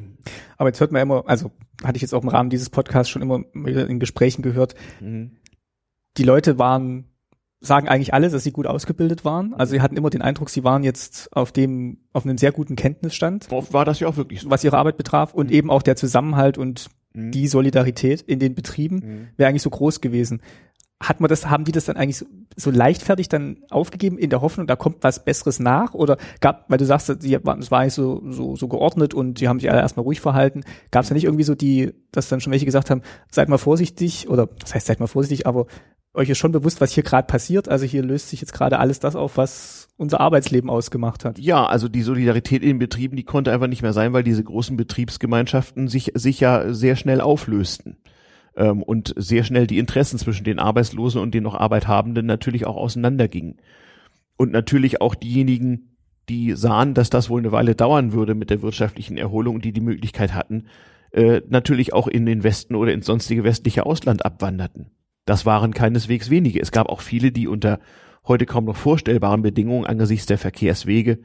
Aber jetzt hört man immer, also hatte ich jetzt auch im Rahmen dieses Podcasts schon immer wieder in Gesprächen gehört, mhm. die Leute waren sagen eigentlich alle, dass sie gut ausgebildet waren. Also sie hatten immer den Eindruck, sie waren jetzt auf dem, auf einem sehr guten Kenntnisstand. War das ja auch wirklich so. Was ihre Arbeit betraf und mhm. eben auch der Zusammenhalt und mhm. die Solidarität in den Betrieben mhm. wäre eigentlich so groß gewesen. Hat man das, haben die das dann eigentlich so, so leichtfertig dann aufgegeben in der Hoffnung, da kommt was Besseres nach? Oder gab, weil du sagst, es war eigentlich so, so, so geordnet und die haben sich alle erstmal ruhig verhalten. Gab es da nicht irgendwie so die, dass dann schon welche gesagt haben, seid mal vorsichtig oder das heißt, seid mal vorsichtig, aber euch ist schon bewusst, was hier gerade passiert. Also hier löst sich jetzt gerade alles das auf, was unser Arbeitsleben ausgemacht hat. Ja, also die Solidarität in den Betrieben, die konnte einfach nicht mehr sein, weil diese großen Betriebsgemeinschaften sich, sich ja sehr schnell auflösten. Ähm, und sehr schnell die Interessen zwischen den Arbeitslosen und den noch Arbeithabenden natürlich auch auseinandergingen. Und natürlich auch diejenigen, die sahen, dass das wohl eine Weile dauern würde mit der wirtschaftlichen Erholung die die Möglichkeit hatten, äh, natürlich auch in den Westen oder ins sonstige westliche Ausland abwanderten. Das waren keineswegs wenige. Es gab auch viele, die unter heute kaum noch vorstellbaren Bedingungen angesichts der Verkehrswege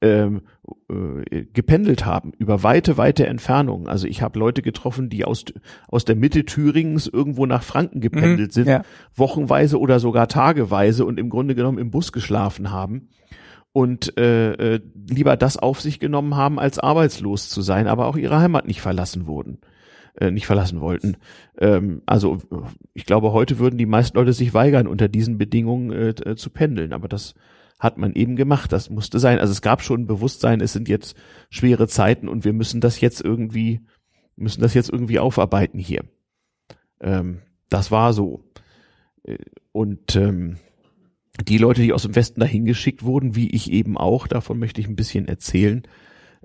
ähm, äh, gependelt haben über weite, weite Entfernungen. Also ich habe Leute getroffen, die aus, aus der Mitte Thüringens irgendwo nach Franken gependelt mhm, sind, ja. wochenweise oder sogar tageweise und im Grunde genommen im Bus geschlafen haben und äh, äh, lieber das auf sich genommen haben, als arbeitslos zu sein, aber auch ihre Heimat nicht verlassen wurden äh, nicht verlassen wollten. Ähm, also ich glaube, heute würden die meisten Leute sich weigern, unter diesen Bedingungen äh, äh, zu pendeln. Aber das hat man eben gemacht. Das musste sein. Also es gab schon ein Bewusstsein, es sind jetzt schwere Zeiten und wir müssen das jetzt irgendwie, müssen das jetzt irgendwie aufarbeiten hier. Ähm, das war so. Äh, und ähm, die Leute, die aus dem Westen dahin geschickt wurden, wie ich eben auch, davon möchte ich ein bisschen erzählen,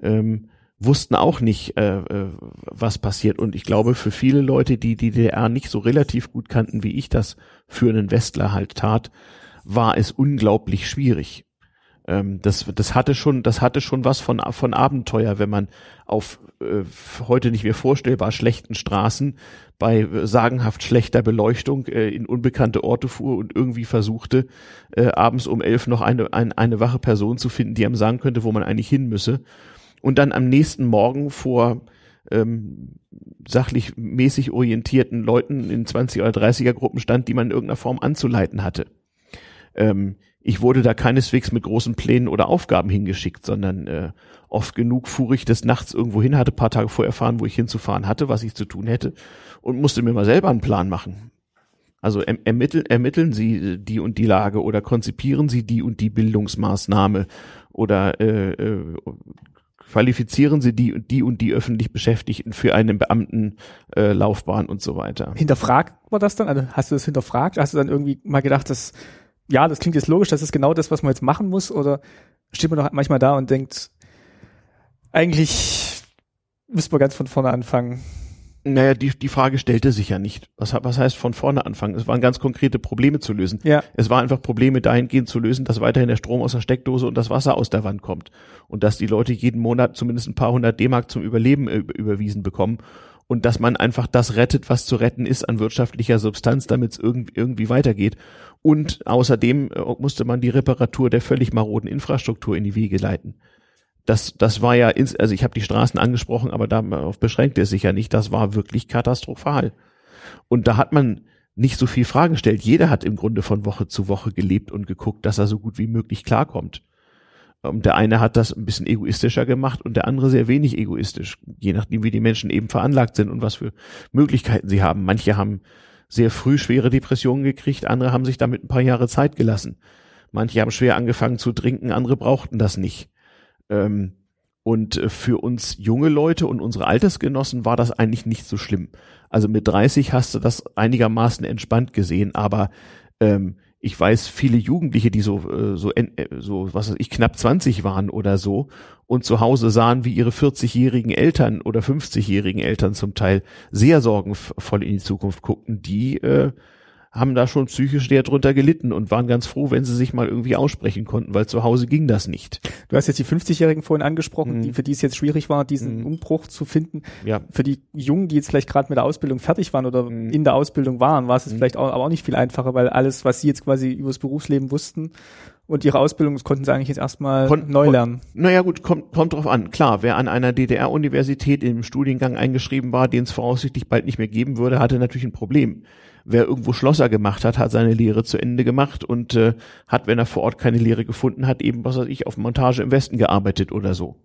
ähm, wussten auch nicht, äh, äh, was passiert. Und ich glaube, für viele Leute, die die DDR nicht so relativ gut kannten, wie ich das für einen Westler halt tat, war es unglaublich schwierig. Ähm, das, das hatte schon, das hatte schon was von, von Abenteuer, wenn man auf äh, heute nicht mehr vorstellbar schlechten Straßen bei sagenhaft schlechter Beleuchtung äh, in unbekannte Orte fuhr und irgendwie versuchte, äh, abends um elf noch eine, ein, eine wache Person zu finden, die einem sagen könnte, wo man eigentlich hin müsse und dann am nächsten Morgen vor ähm, sachlich mäßig orientierten Leuten in 20 oder 30er Gruppen stand, die man in irgendeiner Form anzuleiten hatte. Ähm, ich wurde da keineswegs mit großen Plänen oder Aufgaben hingeschickt, sondern äh, oft genug fuhr ich des Nachts irgendwo hin, hatte paar Tage vorher erfahren, wo ich hinzufahren hatte, was ich zu tun hätte und musste mir mal selber einen Plan machen. Also erm-, ermitteln, ermitteln Sie die und die Lage oder konzipieren Sie die und die Bildungsmaßnahme oder äh, äh, qualifizieren Sie die und die und die öffentlich Beschäftigten für eine Beamtenlaufbahn äh, und so weiter. Hinterfragt war das dann? Also hast du das hinterfragt? Hast du dann irgendwie mal gedacht, dass, ja, das klingt jetzt logisch, das ist genau das, was man jetzt machen muss? Oder steht man doch manchmal da und denkt, eigentlich müsste man ganz von vorne anfangen? Naja, die, die Frage stellte sich ja nicht. Was, was heißt von vorne anfangen? Es waren ganz konkrete Probleme zu lösen. Ja. Es war einfach Probleme dahingehend zu lösen, dass weiterhin der Strom aus der Steckdose und das Wasser aus der Wand kommt. Und dass die Leute jeden Monat zumindest ein paar hundert D-Mark zum Überleben äh, überwiesen bekommen. Und dass man einfach das rettet, was zu retten ist an wirtschaftlicher Substanz, damit es irgendwie, irgendwie weitergeht. Und außerdem äh, musste man die Reparatur der völlig maroden Infrastruktur in die Wege leiten das, das war ja, ins, also ich habe die Straßen angesprochen, aber darauf beschränkte es sich ja nicht. Das war wirklich katastrophal. Und da hat man nicht so viel Fragen gestellt. Jeder hat im Grunde von Woche zu Woche gelebt und geguckt, dass er so gut wie möglich klarkommt. Und ähm, der eine hat das ein bisschen egoistischer gemacht und der andere sehr wenig egoistisch, je nachdem, wie die Menschen eben veranlagt sind und was für Möglichkeiten sie haben. Manche haben sehr früh schwere Depressionen gekriegt, andere haben sich damit ein paar Jahre Zeit gelassen. Manche haben schwer angefangen zu trinken, andere brauchten das nicht. Ähm, und äh, für uns junge Leute und unsere Altersgenossen war das eigentlich nicht so schlimm. Also mit 30 hast du das einigermaßen entspannt gesehen, aber ähm, ich weiß viele Jugendliche, die so äh, so äh, so was weiß ich knapp 20 waren oder so und zu Hause sahen, wie ihre 40-jährigen Eltern oder 50-jährigen Eltern zum Teil sehr sorgenvoll in die Zukunft guckten, die äh, haben da schon psychisch sehr drunter gelitten und waren ganz froh, wenn sie sich mal irgendwie aussprechen konnten, weil zu Hause ging das nicht. Du hast jetzt die 50-Jährigen vorhin angesprochen, mhm. die, für die es jetzt schwierig war, diesen mhm. Umbruch zu finden. Ja. Für die Jungen, die jetzt vielleicht gerade mit der Ausbildung fertig waren oder mhm. in der Ausbildung waren, war es mhm. vielleicht auch, aber auch nicht viel einfacher, weil alles, was sie jetzt quasi übers Berufsleben wussten, und ihre Ausbildung das konnten sie eigentlich jetzt erstmal Kon neu lernen. Naja gut, kommt, kommt drauf an. Klar, wer an einer DDR-Universität im Studiengang eingeschrieben war, den es voraussichtlich bald nicht mehr geben würde, hatte natürlich ein Problem wer irgendwo Schlosser gemacht hat, hat seine Lehre zu Ende gemacht und äh, hat, wenn er vor Ort keine Lehre gefunden hat, eben, was weiß ich, auf Montage im Westen gearbeitet oder so.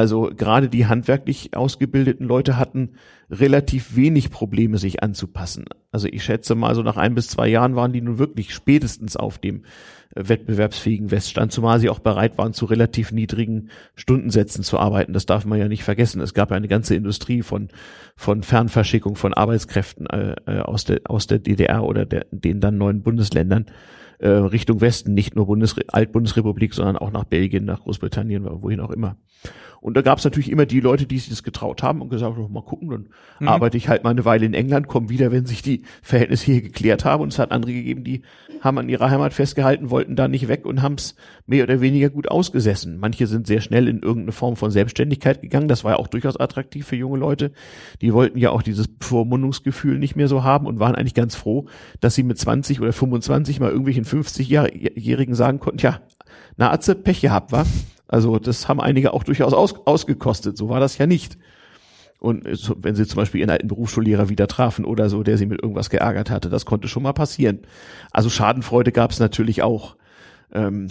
Also gerade die handwerklich ausgebildeten Leute hatten relativ wenig Probleme, sich anzupassen. Also ich schätze mal, so nach ein bis zwei Jahren waren die nun wirklich spätestens auf dem äh, wettbewerbsfähigen Weststand, zumal sie auch bereit waren, zu relativ niedrigen Stundensätzen zu arbeiten. Das darf man ja nicht vergessen. Es gab ja eine ganze Industrie von, von Fernverschickung von Arbeitskräften äh, äh aus, der, aus der DDR oder der, den dann neuen Bundesländern äh, Richtung Westen, nicht nur Bundes Altbundesrepublik, sondern auch nach Belgien, nach Großbritannien, wohin auch immer. Und da gab es natürlich immer die Leute, die sich das getraut haben und gesagt haben, mal gucken, dann mhm. arbeite ich halt mal eine Weile in England, komme wieder, wenn sich die Verhältnisse hier geklärt haben. Und es hat andere gegeben, die haben an ihrer Heimat festgehalten, wollten da nicht weg und haben es mehr oder weniger gut ausgesessen. Manche sind sehr schnell in irgendeine Form von Selbstständigkeit gegangen. Das war ja auch durchaus attraktiv für junge Leute. Die wollten ja auch dieses Vormundungsgefühl nicht mehr so haben und waren eigentlich ganz froh, dass sie mit 20 oder 25 mal irgendwelchen 50-Jährigen sagen konnten, ja, na, Atze, Pech gehabt, wa? Also das haben einige auch durchaus aus, ausgekostet. So war das ja nicht. Und wenn sie zum Beispiel ihren alten Berufsschullehrer wieder trafen oder so, der sie mit irgendwas geärgert hatte, das konnte schon mal passieren. Also Schadenfreude gab es natürlich auch. Ähm,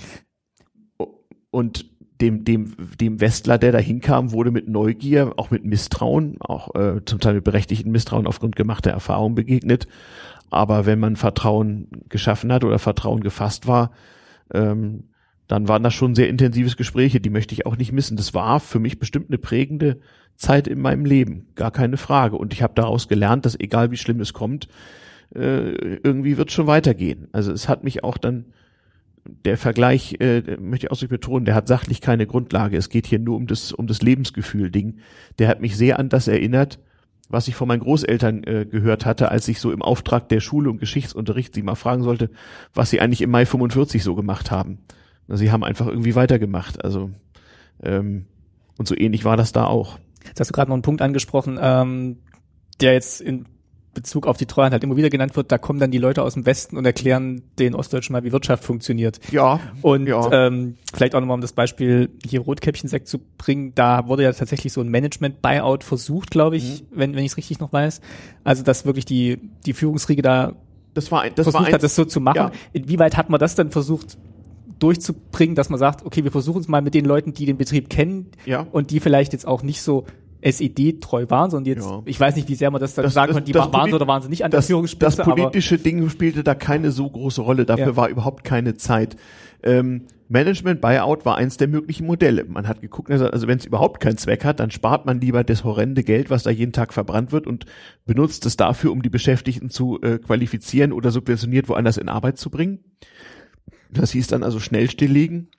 und dem, dem, dem Westler, der da hinkam, wurde mit Neugier, auch mit Misstrauen, auch äh, zum Teil mit berechtigten Misstrauen aufgrund gemachter Erfahrung begegnet. Aber wenn man Vertrauen geschaffen hat oder Vertrauen gefasst war, ähm, dann waren das schon sehr intensives Gespräche, die möchte ich auch nicht missen. Das war für mich bestimmt eine prägende Zeit in meinem Leben, gar keine Frage. Und ich habe daraus gelernt, dass egal wie schlimm es kommt, äh, irgendwie wird schon weitergehen. Also es hat mich auch dann der Vergleich, äh, möchte ich so betonen, der hat sachlich keine Grundlage. Es geht hier nur um das um das Lebensgefühl-Ding. Der hat mich sehr an das erinnert, was ich von meinen Großeltern äh, gehört hatte, als ich so im Auftrag der Schule und Geschichtsunterricht sie mal fragen sollte, was sie eigentlich im Mai 45 so gemacht haben. Sie haben einfach irgendwie weitergemacht. Also ähm, und so ähnlich war das da auch. Jetzt hast du gerade noch einen Punkt angesprochen, ähm, der jetzt in Bezug auf die Treuhand halt immer wieder genannt wird, da kommen dann die Leute aus dem Westen und erklären den Ostdeutschen mal, wie Wirtschaft funktioniert. Ja. Und ja. Ähm, vielleicht auch nochmal, um das Beispiel hier Rotkäppchensekt zu bringen, da wurde ja tatsächlich so ein Management-Buyout versucht, glaube ich, mhm. wenn, wenn ich es richtig noch weiß. Also dass wirklich die, die Führungsriege da das war, das versucht war hat, das so zu machen. Ja. Inwieweit hat man das dann versucht durchzubringen, dass man sagt, okay, wir versuchen es mal mit den Leuten, die den Betrieb kennen ja. und die vielleicht jetzt auch nicht so SED treu waren, sondern jetzt, Ja. ich weiß nicht, wie sehr man das dann Das- sagen das- konnte, die das waren oder waren sie nicht an der das, das Führungsspitze, aber politische Ding spielte da keine so große Rolle. Dafür Ja. war überhaupt keine Zeit. Ähm, Management Buyout war eins der möglichen Modelle. Man hat geguckt, also also wenn es überhaupt keinen Zweck hat, dann spart man lieber das horrende Geld, was da jeden Tag verbrannt wird und benutzt es dafür, um die Beschäftigten zu äh, qualifizieren oder subventioniert woanders in Arbeit zu bringen. Das hieß dann also schnell stilllegen.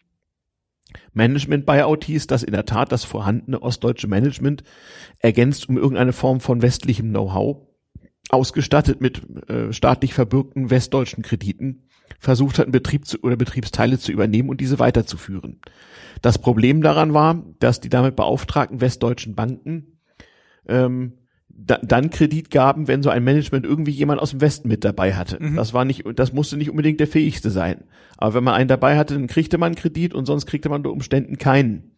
Management Buyout hieß, dass in der Tat das vorhandene ostdeutsche Management ergänzt um irgendeine Form von westlichem Know-how ausgestattet mit äh, staatlich verbürgten westdeutschen Krediten versucht hat, einen Betrieb zu, oder Betriebsteile zu übernehmen und diese weiterzuführen. Das Problem daran war, dass die damit beauftragten westdeutschen Banken ähm, da, dann Kredit gaben, wenn so ein Management irgendwie jemand aus dem Westen mit dabei hatte. Das war nicht, das musste nicht unbedingt der fähigste sein. Aber wenn man einen dabei hatte, dann kriegte man Kredit und sonst kriegte man unter Umständen keinen.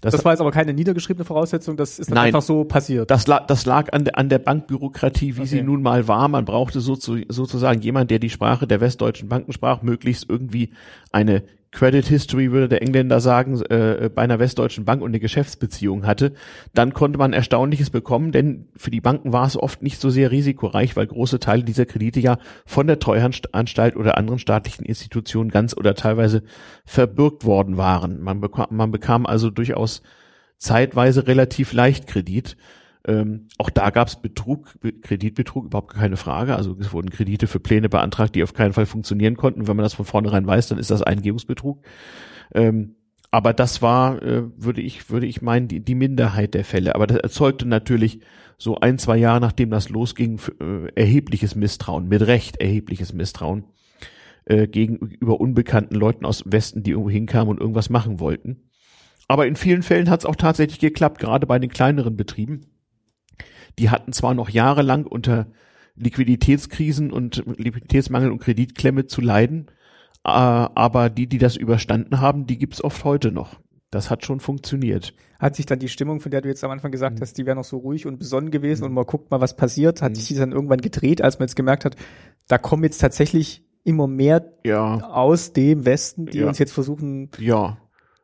Das, das war jetzt aber keine niedergeschriebene Voraussetzung, das ist dann Nein. einfach so passiert. das, lag, das lag an der, an der Bankbürokratie, wie sie Okay. nun mal war. Man brauchte so zu, sozusagen jemand, der die Sprache der westdeutschen Banken sprach, möglichst irgendwie eine Credit History, würde der Engländer sagen, äh, bei einer westdeutschen Bank und eine Geschäftsbeziehung hatte. Dann konnte man Erstaunliches bekommen, denn für die Banken war es oft nicht so sehr risikoreich, weil große Teile dieser Kredite ja von der Treuhandanstalt oder anderen staatlichen Institutionen ganz oder teilweise verbürgt worden waren. Man bekam, man bekam also durchaus zeitweise relativ leicht Kredit. Ähm, auch da gab es Betrug, Be- Kreditbetrug, überhaupt keine Frage. Also es wurden Kredite für Pläne beantragt, die auf keinen Fall funktionieren konnten. Wenn man das von vornherein weiß, dann ist das Eingebungsbetrug. Ähm, aber das war, äh, würde ich, würde ich meinen, die, die Minderheit der Fälle. Aber das erzeugte natürlich so ein, zwei Jahre, nachdem das losging, äh, erhebliches Misstrauen, mit Recht erhebliches Misstrauen äh, gegenüber unbekannten Leuten aus dem Westen, die irgendwo hinkamen und irgendwas machen wollten. Aber in vielen Fällen hat es auch tatsächlich geklappt, gerade bei den kleineren Betrieben. Die hatten zwar noch jahrelang unter Liquiditätskrisen und Liquiditätsmangel und Kreditklemme zu leiden, äh, aber die, die das überstanden haben, die gibt's oft heute noch. Das hat schon funktioniert. Hat sich dann die Stimmung, von der du jetzt am Anfang Mhm. gesagt hast, die wäre noch so ruhig und besonnen gewesen und man guckt mal, was passiert, hat sich die dann irgendwann gedreht, als man jetzt gemerkt hat, da kommen jetzt tatsächlich immer mehr Ja, aus dem Westen, die Ja. uns jetzt versuchen, ja.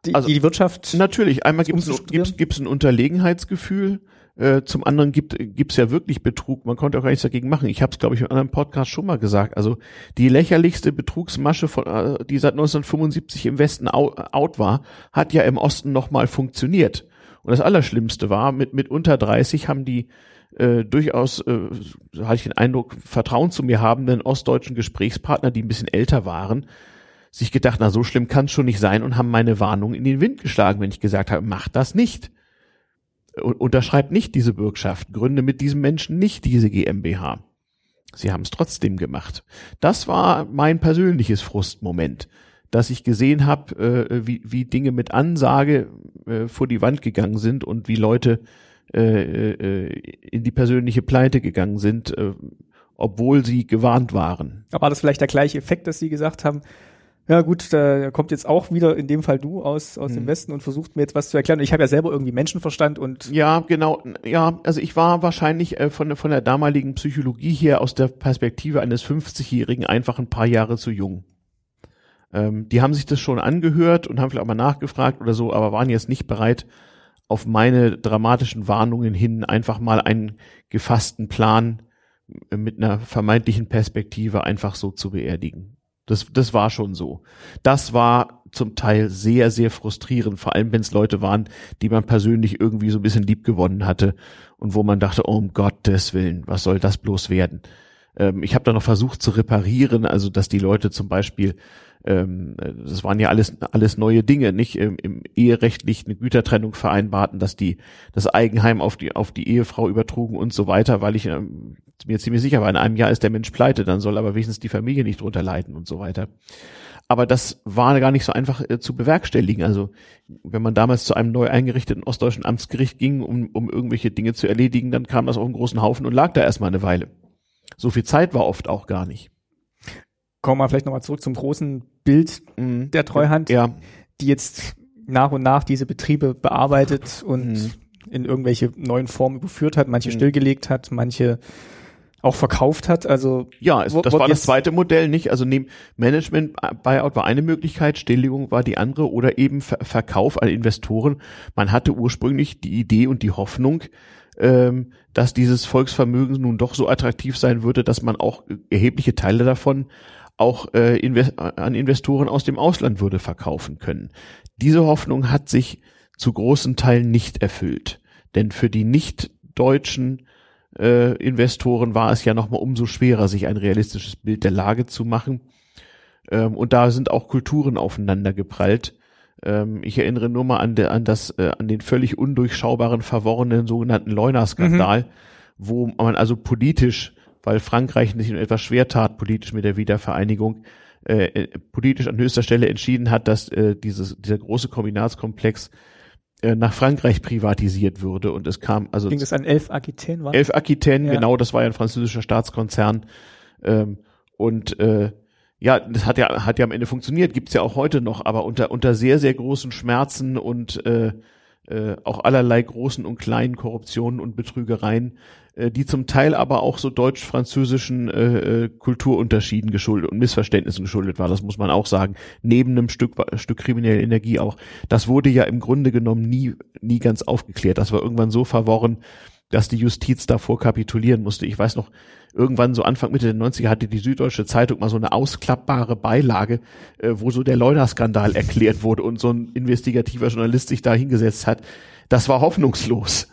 die, Also- die Wirtschaft Natürlich, einmal gibt es gibt's ein Unterlegenheitsgefühl, äh, zum anderen gibt gibt's ja wirklich Betrug. Man konnte auch gar nichts dagegen machen. Ich habe es, glaube ich, in einem anderen Podcast schon mal gesagt. Also die lächerlichste Betrugsmasche, von, äh, die seit 1975 im Westen au, out war, hat ja im Osten noch mal funktioniert. Und das Allerschlimmste war, mit, mit unter 30 haben die äh, durchaus, äh, so hatte ich den Eindruck, Vertrauen zu mir habenden ostdeutschen Gesprächspartner, die ein bisschen älter waren, sich gedacht, na so schlimm kann es schon nicht sein und haben meine Warnung in den Wind geschlagen, wenn ich gesagt habe, mach das nicht. Unterschreibt nicht diese Bürgschaft, gründe mit diesem Menschen nicht diese GmbH. Sie haben es trotzdem gemacht. Das war mein persönliches Frustmoment, dass ich gesehen habe, äh, wie, wie Dinge mit Ansage äh, vor die Wand gegangen sind und wie Leute äh, äh, in die persönliche Pleite gegangen sind, äh, obwohl sie gewarnt waren. war das vielleicht der gleiche Effekt, dass sie gesagt haben, ja gut, da kommt jetzt auch wieder in dem Fall du aus, aus Mhm. dem Westen und versucht mir jetzt was zu erklären. Ich habe ja selber irgendwie Menschenverstand und Ja, genau. Ja, also ich war wahrscheinlich äh, von, der- von der damaligen Psychologie her aus der Perspektive eines 50-Jährigen einfach ein paar Jahre zu jung. Ähm, die haben sich das schon angehört und haben vielleicht auch mal nachgefragt oder so, aber waren jetzt nicht bereit, auf meine dramatischen Warnungen hin einfach mal einen gefassten Plan äh, mit einer vermeintlichen Perspektive einfach so zu beerdigen. Das, das war schon so. Das war zum Teil sehr, sehr frustrierend, vor allem wenn es Leute waren, die man persönlich irgendwie so ein bisschen lieb gewonnen hatte und wo man dachte, oh, um Gottes Willen, was soll das bloß werden? Ähm, ich habe da noch versucht zu reparieren, also dass die Leute zum Beispiel, ähm, das waren ja alles alles neue Dinge, nicht im, im eherechtlich eine Gütertrennung vereinbarten, dass die das Eigenheim auf die auf die Ehefrau übertrugen und so weiter, weil ich ähm, mir ziemlich sicher war, in einem Jahr ist der Mensch pleite, dann soll aber wenigstens die Familie nicht drunter leiden und so weiter. Aber das war gar nicht so einfach äh, zu bewerkstelligen. Also wenn man damals zu einem neu eingerichteten ostdeutschen Amtsgericht ging, um, um irgendwelche Dinge zu erledigen, dann kam das auf einen großen Haufen und lag da erstmal eine Weile. So viel Zeit war oft auch gar nicht. kommen wir vielleicht nochmal zurück zum großen Bild Mhm. der Treuhand, Ja, die jetzt nach und nach diese Betriebe bearbeitet und Mhm. in irgendwelche neuen Formen überführt hat, manche Mhm. stillgelegt hat, manche auch verkauft hat. Also ja, es, das war das zweite Modell, nicht? Also neben Management Buyout war eine Möglichkeit, Stilllegung war die andere oder eben Ver Verkauf an Investoren. Man hatte ursprünglich die Idee und die Hoffnung, ähm, dass dieses Volksvermögen nun doch so attraktiv sein würde, dass man auch erhebliche Teile davon auch äh, invest an Investoren aus dem Ausland würde verkaufen können. Diese Hoffnung hat sich zu großen Teilen nicht erfüllt. Denn für die nicht deutschen äh, Investoren war es ja nochmal umso schwerer, sich ein realistisches Bild der Lage zu machen. Ähm, und da sind auch Kulturen aufeinander geprallt. Ähm, ich erinnere nur mal an, der, an, das, äh, an den völlig undurchschaubaren, verworrenen sogenannten Leuna-Skandal, mhm. wo man also politisch, weil Frankreich sich etwas schwer tat, politisch mit der Wiedervereinigung, äh, äh, politisch an höchster Stelle entschieden hat, dass äh, dieses, dieser große Kombinatskomplex nach Frankreich privatisiert würde. Und es kam also ging es an Elf Aquitaine war Elf Aquitaine ja. genau das war ja ein französischer Staatskonzern. Ähm, und äh, ja das hat ja hat ja am Ende funktioniert gibt's ja auch heute noch aber unter unter sehr sehr großen Schmerzen und äh, äh, auch allerlei großen und kleinen Korruptionen und Betrügereien äh, die zum Teil aber auch so deutsch-französischen äh, äh, Kulturunterschieden geschuldet und Missverständnissen geschuldet war, das muss man auch sagen, neben einem Stück, Stück kriminelle Energie auch. Das wurde ja im Grunde genommen nie, nie ganz aufgeklärt. Das war irgendwann so verworren, dass die Justiz davor kapitulieren musste. Ich weiß noch, irgendwann so Anfang Mitte der 90er hatte die Süddeutsche Zeitung mal so eine ausklappbare Beilage, äh, wo so der Leuna-Skandal erklärt wurde und so ein investigativer Journalist sich da hingesetzt hat. Das war hoffnungslos.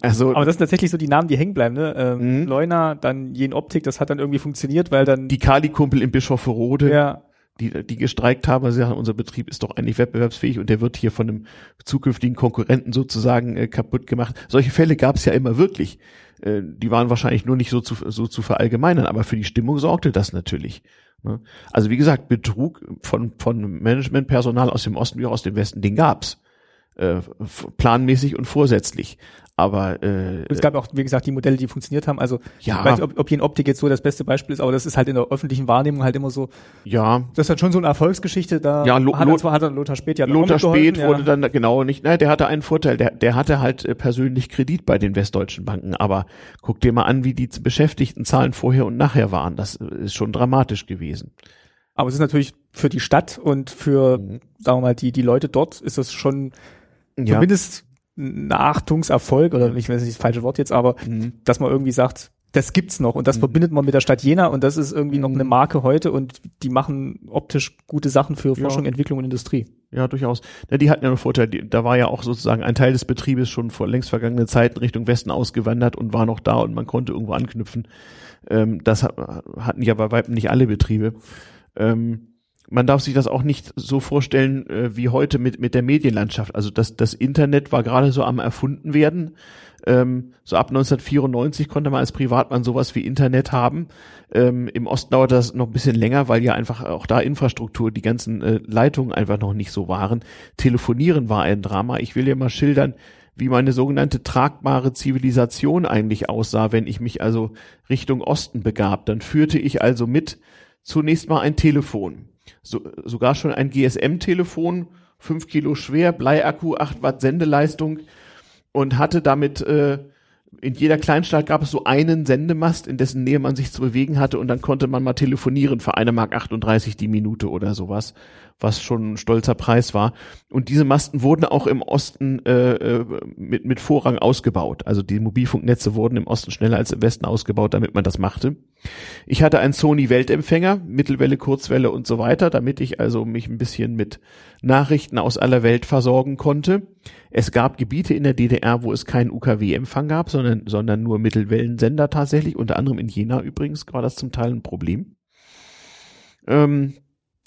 Also, aber das sind tatsächlich so die Namen, die hängen bleiben, ne? Ähm, mhm. Leuna, dann Jen Optik, das hat dann irgendwie funktioniert, weil dann. Die Kali-Kumpel in Bischofferode. Ja. Die, die gestreikt haben, weil sie sagen, unser Betrieb ist doch eigentlich wettbewerbsfähig und der wird hier von einem zukünftigen Konkurrenten sozusagen äh, kaputt gemacht. Solche Fälle gab es ja immer wirklich. Äh, die waren wahrscheinlich nur nicht so zu, so zu verallgemeinern, aber für die Stimmung sorgte das natürlich. Ne? Also wie gesagt, Betrug von, von Managementpersonal aus dem Osten wie auch aus dem Westen, den gab's äh, planmäßig und vorsätzlich. Aber äh, es gab auch, wie gesagt, die Modelle, die funktioniert haben. Also ja. ich weiß nicht, ob, ob hier in Optik jetzt so das beste Beispiel ist, aber das ist halt in der öffentlichen Wahrnehmung halt immer so. Ja. Das ist halt schon so eine Erfolgsgeschichte. Da ja, Lo hat, er zwar, hat er Lothar Spät ja Lothar Spät ja. wurde dann genau nicht. Nein, der hatte einen Vorteil. Der, der hatte halt äh, persönlich Kredit bei den westdeutschen Banken. Aber guck dir mal an, wie die beschäftigten Zahlen vorher und nachher waren. Das äh, ist schon dramatisch gewesen. Aber es ist natürlich für die Stadt und für, mhm. sagen wir mal, die die Leute dort ist es schon ja. zumindest ein Achtungserfolg oder ich weiß nicht das falsche Wort jetzt, aber mhm. dass man irgendwie sagt, das gibt's noch und das mhm. verbindet man mit der Stadt Jena und das ist irgendwie mhm. noch eine Marke heute und die machen optisch gute Sachen für Forschung, ja. Entwicklung und Industrie. Ja, durchaus. Ja, die hatten ja einen Vorteil. Die, da war ja auch sozusagen ein Teil des Betriebes schon vor längst vergangenen Zeiten Richtung Westen ausgewandert und war noch da und man konnte irgendwo anknüpfen. Ähm, das hatten ja bei weitem nicht alle Betriebe. Ähm, man darf sich das auch nicht so vorstellen äh, wie heute mit, mit der Medienlandschaft. Also das, das Internet war gerade so am erfunden werden. Ähm, so ab 1994 konnte man als Privatmann sowas wie Internet haben. Ähm, Im Osten dauerte das noch ein bisschen länger, weil ja einfach auch da Infrastruktur, die ganzen äh, Leitungen einfach noch nicht so waren. Telefonieren war ein Drama. Ich will dir mal schildern, wie meine sogenannte tragbare Zivilisation eigentlich aussah, wenn ich mich also Richtung Osten begab. Dann führte ich also mit zunächst mal ein Telefon so, sogar schon ein GSM-Telefon, fünf Kilo schwer, Bleiakku, acht Watt Sendeleistung und hatte damit äh, in jeder Kleinstadt gab es so einen Sendemast, in dessen Nähe man sich zu bewegen hatte und dann konnte man mal telefonieren für eine Mark 38 die Minute oder sowas, was schon ein stolzer Preis war. Und diese Masten wurden auch im Osten äh, äh, mit, mit Vorrang ausgebaut. Also die Mobilfunknetze wurden im Osten schneller als im Westen ausgebaut, damit man das machte. Ich hatte einen Sony Weltempfänger, Mittelwelle, Kurzwelle und so weiter, damit ich also mich ein bisschen mit Nachrichten aus aller Welt versorgen konnte. Es gab Gebiete in der DDR, wo es keinen UKW-Empfang gab, sondern, sondern nur Mittelwellensender tatsächlich. Unter anderem in Jena übrigens war das zum Teil ein Problem. Ähm,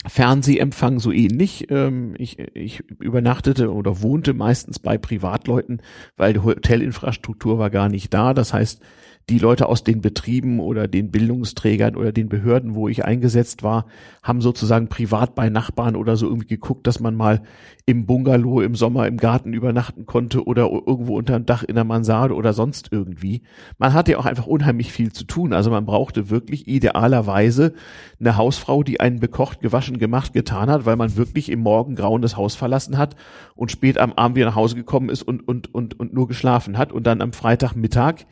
Fernsehempfang so ähnlich. Ähm, ich, ich übernachtete oder wohnte meistens bei Privatleuten, weil die Hotelinfrastruktur war gar nicht da. Das heißt, die Leute aus den Betrieben oder den Bildungsträgern oder den Behörden, wo ich eingesetzt war, haben sozusagen privat bei Nachbarn oder so irgendwie geguckt, dass man mal im Bungalow im Sommer im Garten übernachten konnte oder irgendwo unter dem Dach in der Mansarde oder sonst irgendwie. Man hatte ja auch einfach unheimlich viel zu tun. Also man brauchte wirklich idealerweise eine Hausfrau, die einen bekocht, gewaschen, gemacht, getan hat, weil man wirklich im Morgengrauen das Haus verlassen hat und spät am Abend wieder nach Hause gekommen ist und, und, und, und nur geschlafen hat und dann am Freitagmittag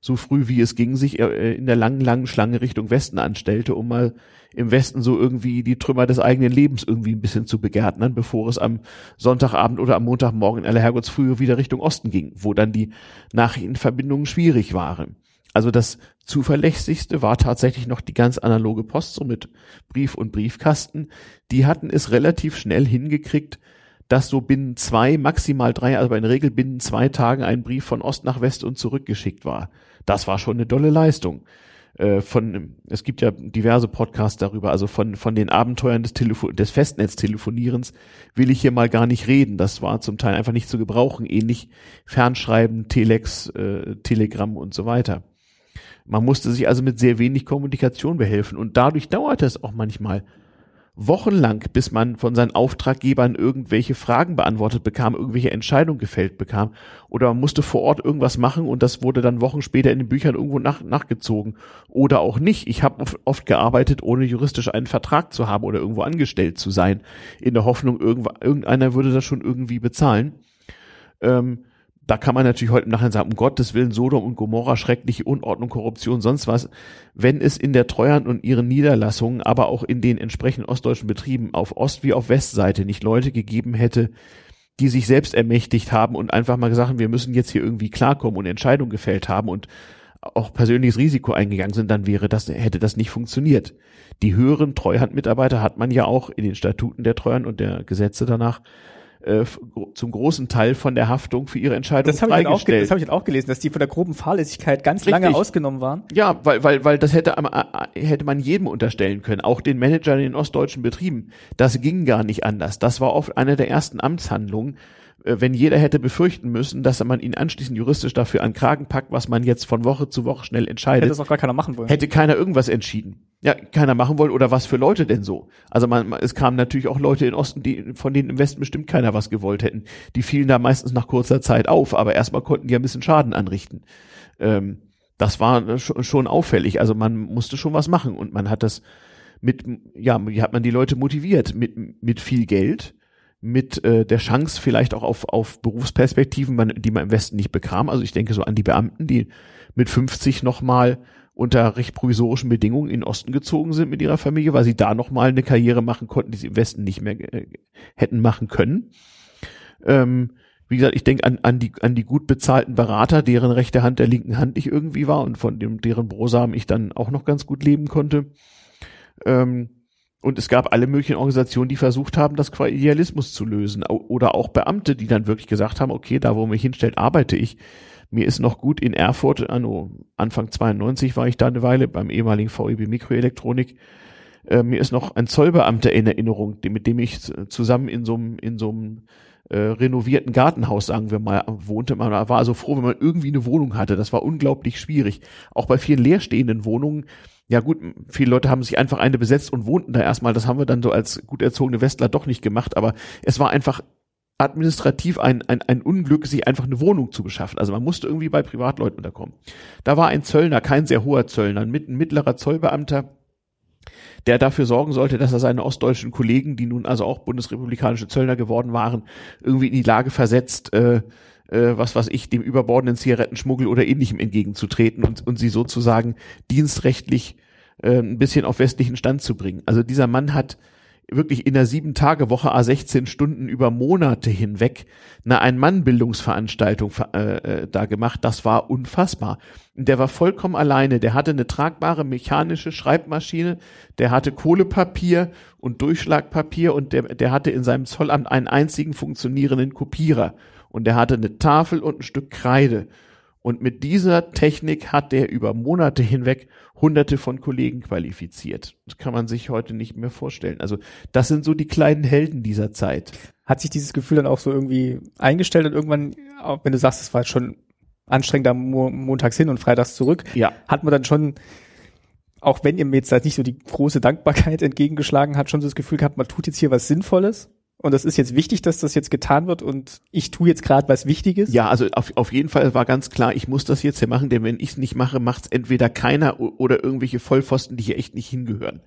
so früh wie es ging, sich äh, in der langen, langen Schlange Richtung Westen anstellte, um mal im Westen so irgendwie die Trümmer des eigenen Lebens irgendwie ein bisschen zu begärtnern, bevor es am Sonntagabend oder am Montagmorgen in aller Herrgottsfrühe wieder Richtung Osten ging, wo dann die Nachrichtenverbindungen schwierig waren. Also das zuverlässigste war tatsächlich noch die ganz analoge Post, so mit Brief und Briefkasten. Die hatten es relativ schnell hingekriegt, dass so binnen zwei, maximal drei, also in der Regel binnen zwei Tagen ein Brief von Ost nach West und zurückgeschickt war. Das war schon eine dolle Leistung. Äh, von, es gibt ja diverse Podcasts darüber, also von, von den Abenteuern des, Telefon des Festnetztelefonierens will ich hier mal gar nicht reden. Das war zum Teil einfach nicht zu gebrauchen, ähnlich Fernschreiben, Telex, äh, Telegramm und so weiter. Man musste sich also mit sehr wenig Kommunikation behelfen und dadurch dauerte es auch manchmal wochenlang, bis man von seinen Auftraggebern irgendwelche Fragen beantwortet bekam, irgendwelche Entscheidungen gefällt bekam oder man musste vor Ort irgendwas machen und das wurde dann Wochen später in den Büchern irgendwo nach, nachgezogen oder auch nicht. Ich habe oft gearbeitet, ohne juristisch einen Vertrag zu haben oder irgendwo angestellt zu sein, in der Hoffnung, irgendeiner würde das schon irgendwie bezahlen. Ähm, da kann man natürlich heute im Nachhinein sagen, um Gottes Willen, Sodom und Gomorra, schreckliche Unordnung, Korruption, sonst was. Wenn es in der Treuhand und ihren Niederlassungen, aber auch in den entsprechenden ostdeutschen Betrieben auf Ost- wie auf Westseite nicht Leute gegeben hätte, die sich selbst ermächtigt haben und einfach mal gesagt haben, wir müssen jetzt hier irgendwie klarkommen und Entscheidungen gefällt haben und auch persönliches Risiko eingegangen sind, dann wäre das, hätte das nicht funktioniert. Die höheren Treuhandmitarbeiter hat man ja auch in den Statuten der Treuhand und der Gesetze danach äh, zum großen Teil von der Haftung für ihre Entscheidung das freigestellt. Ich das habe ich auch gelesen, dass die von der groben Fahrlässigkeit ganz Richtig. lange ausgenommen waren. Ja, weil, weil, weil das hätte, hätte man jedem unterstellen können, auch den Managern in den ostdeutschen Betrieben. Das ging gar nicht anders. Das war oft eine der ersten Amtshandlungen, äh, wenn jeder hätte befürchten müssen, dass man ihn anschließend juristisch dafür an Kragen packt, was man jetzt von Woche zu Woche schnell entscheidet. Hätte das auch gar keiner machen wollen. Hätte keiner irgendwas entschieden. Ja, keiner machen wollen oder was für Leute denn so? Also man, es kamen natürlich auch Leute in Osten, die von denen im Westen bestimmt keiner was gewollt hätten. Die fielen da meistens nach kurzer Zeit auf, aber erstmal konnten die ein bisschen Schaden anrichten. Ähm, das war schon auffällig. Also man musste schon was machen und man hat das mit, ja, wie hat man die Leute motiviert? Mit, mit viel Geld, mit äh, der Chance vielleicht auch auf, auf Berufsperspektiven, die man im Westen nicht bekam. Also ich denke so an die Beamten, die mit 50 nochmal unter recht provisorischen Bedingungen in den Osten gezogen sind mit ihrer Familie, weil sie da nochmal eine Karriere machen konnten, die sie im Westen nicht mehr äh, hätten machen können. Ähm, wie gesagt, ich denke an, an, die, an die gut bezahlten Berater, deren rechte Hand der linken Hand ich irgendwie war und von dem, deren Brosamen ich dann auch noch ganz gut leben konnte. Ähm, und es gab alle möglichen Organisationen, die versucht haben, das qua Idealismus zu lösen. Oder auch Beamte, die dann wirklich gesagt haben, okay, da wo mich hinstellt, arbeite ich. Mir ist noch gut in Erfurt, anno Anfang 92 war ich da eine Weile beim ehemaligen VEB Mikroelektronik. Äh, mir ist noch ein Zollbeamter in Erinnerung, mit dem ich zusammen in so einem, in so einem äh, renovierten Gartenhaus, sagen wir mal, wohnte. Man war also froh, wenn man irgendwie eine Wohnung hatte. Das war unglaublich schwierig. Auch bei vielen leerstehenden Wohnungen ja gut, viele Leute haben sich einfach eine besetzt und wohnten da erstmal. Das haben wir dann so als gut erzogene Westler doch nicht gemacht, aber es war einfach administrativ ein, ein, ein Unglück, sich einfach eine Wohnung zu beschaffen. Also man musste irgendwie bei Privatleuten unterkommen. Da war ein Zöllner, kein sehr hoher Zöllner, ein mittlerer Zollbeamter, der dafür sorgen sollte, dass er seine ostdeutschen Kollegen, die nun also auch bundesrepublikanische Zöllner geworden waren, irgendwie in die Lage versetzt, äh, äh, was was ich, dem überbordenden Zigarettenschmuggel oder ähnlichem entgegenzutreten und, und sie sozusagen dienstrechtlich äh, ein bisschen auf westlichen Stand zu bringen. Also dieser Mann hat wirklich in der sieben Tage Woche a 16 Stunden über Monate hinweg eine Ein-Mann-Bildungsveranstaltung äh, äh, da gemacht. Das war unfassbar. Der war vollkommen alleine. Der hatte eine tragbare mechanische Schreibmaschine. Der hatte Kohlepapier und Durchschlagpapier und der, der hatte in seinem Zollamt einen einzigen funktionierenden Kopierer und er hatte eine Tafel und ein Stück Kreide. Und mit dieser Technik hat er über Monate hinweg hunderte von Kollegen qualifiziert. Das kann man sich heute nicht mehr vorstellen. Also das sind so die kleinen Helden dieser Zeit. Hat sich dieses Gefühl dann auch so irgendwie eingestellt und irgendwann, auch wenn du sagst, es war schon anstrengend da montags hin und freitags zurück, ja. hat man dann schon, auch wenn ihr mir jetzt halt nicht so die große Dankbarkeit entgegengeschlagen hat, schon so das Gefühl gehabt, man tut jetzt hier was Sinnvolles? Und das ist jetzt wichtig, dass das jetzt getan wird und ich tue jetzt gerade was Wichtiges? Ja, also auf, auf jeden Fall war ganz klar, ich muss das jetzt hier machen, denn wenn ich es nicht mache, macht es entweder keiner oder irgendwelche Vollpfosten, die hier echt nicht hingehören.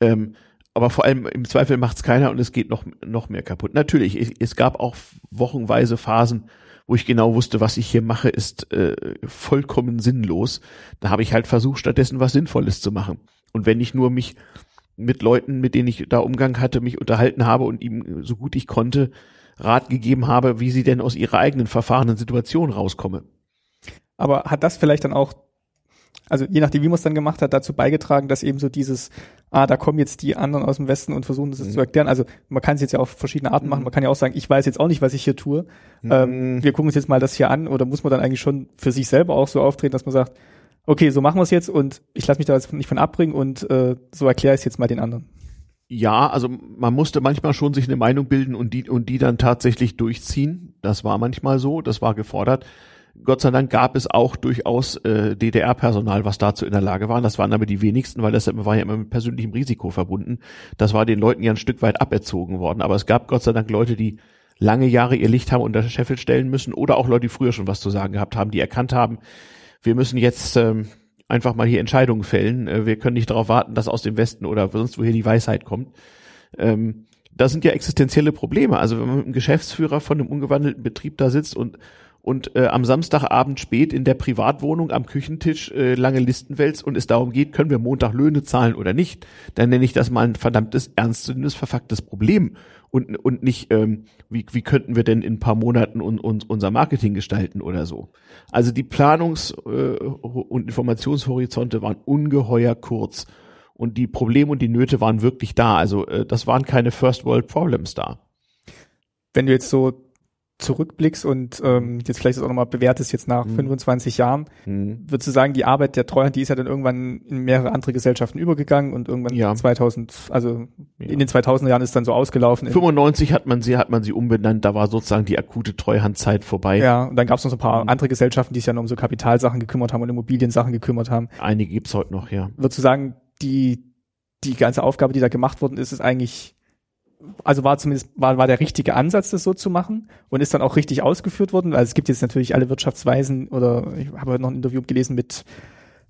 Ähm, aber vor allem im Zweifel macht es keiner und es geht noch, noch mehr kaputt. Natürlich, es, es gab auch wochenweise Phasen, wo ich genau wusste, was ich hier mache, ist äh, vollkommen sinnlos. Da habe ich halt versucht, stattdessen was Sinnvolles zu machen. Und wenn ich nur mich mit Leuten, mit denen ich da Umgang hatte, mich unterhalten habe und ihm so gut ich konnte Rat gegeben habe, wie sie denn aus ihrer eigenen verfahrenen Situation rauskomme. Aber hat das vielleicht dann auch, also je nachdem, wie man es dann gemacht hat, dazu beigetragen, dass eben so dieses, ah, da kommen jetzt die anderen aus dem Westen und versuchen das mhm. zu erklären. Also man kann es jetzt ja auf verschiedene Arten mhm. machen. Man kann ja auch sagen, ich weiß jetzt auch nicht, was ich hier tue. Mhm. Ähm, wir gucken uns jetzt mal das hier an. Oder muss man dann eigentlich schon für sich selber auch so auftreten, dass man sagt, okay, so machen wir es jetzt und ich lasse mich da jetzt nicht von abbringen und äh, so erkläre ich es jetzt mal den anderen. Ja, also man musste manchmal schon sich eine Meinung bilden und die und die dann tatsächlich durchziehen. Das war manchmal so, das war gefordert. Gott sei Dank gab es auch durchaus äh, DDR-Personal, was dazu in der Lage war. Das waren aber die wenigsten, weil das war ja immer mit persönlichem Risiko verbunden. Das war den Leuten ja ein Stück weit aberzogen worden. Aber es gab Gott sei Dank Leute, die lange Jahre ihr Licht haben unter Scheffel stellen müssen oder auch Leute, die früher schon was zu sagen gehabt haben, die erkannt haben, wir müssen jetzt ähm, einfach mal hier Entscheidungen fällen. Äh, wir können nicht darauf warten, dass aus dem Westen oder sonst woher die Weisheit kommt. Ähm, das sind ja existenzielle Probleme. Also wenn man mit einem Geschäftsführer von einem umgewandelten Betrieb da sitzt und und äh, am Samstagabend spät in der Privatwohnung am Küchentisch äh, lange Listen wälzt und es darum geht, können wir Montag Löhne zahlen oder nicht, dann nenne ich das mal ein verdammtes, ernstzunehmendes, verfucktes Problem und, und nicht, ähm, wie, wie könnten wir denn in ein paar Monaten un, un, unser Marketing gestalten oder so. Also die Planungs- äh, und Informationshorizonte waren ungeheuer kurz und die Probleme und die Nöte waren wirklich da. Also äh, das waren keine First World Problems da. Wenn du jetzt so zurückblickst und ähm, jetzt vielleicht auch nochmal bewertest jetzt nach mhm. 25 Jahren, mhm. würdest du sagen, die Arbeit der Treuhand, die ist ja dann irgendwann in mehrere andere Gesellschaften übergegangen und irgendwann ja. 2000, also ja. in den 2000er Jahren ist dann so ausgelaufen. 95 hat man sie, hat man sie umbenannt, da war sozusagen die akute Treuhandzeit vorbei. Ja, und dann gab es noch so ein paar mhm. andere Gesellschaften, die sich ja noch um so Kapitalsachen gekümmert haben und Immobiliensachen gekümmert haben. Einige gibt's heute noch, ja. Würdest du sagen, die, die ganze Aufgabe, die da gemacht worden ist, ist eigentlich also war zumindest war, war der richtige Ansatz, das so zu machen und ist dann auch richtig ausgeführt worden. Also es gibt jetzt natürlich alle Wirtschaftsweisen oder ich habe heute noch ein Interview gelesen mit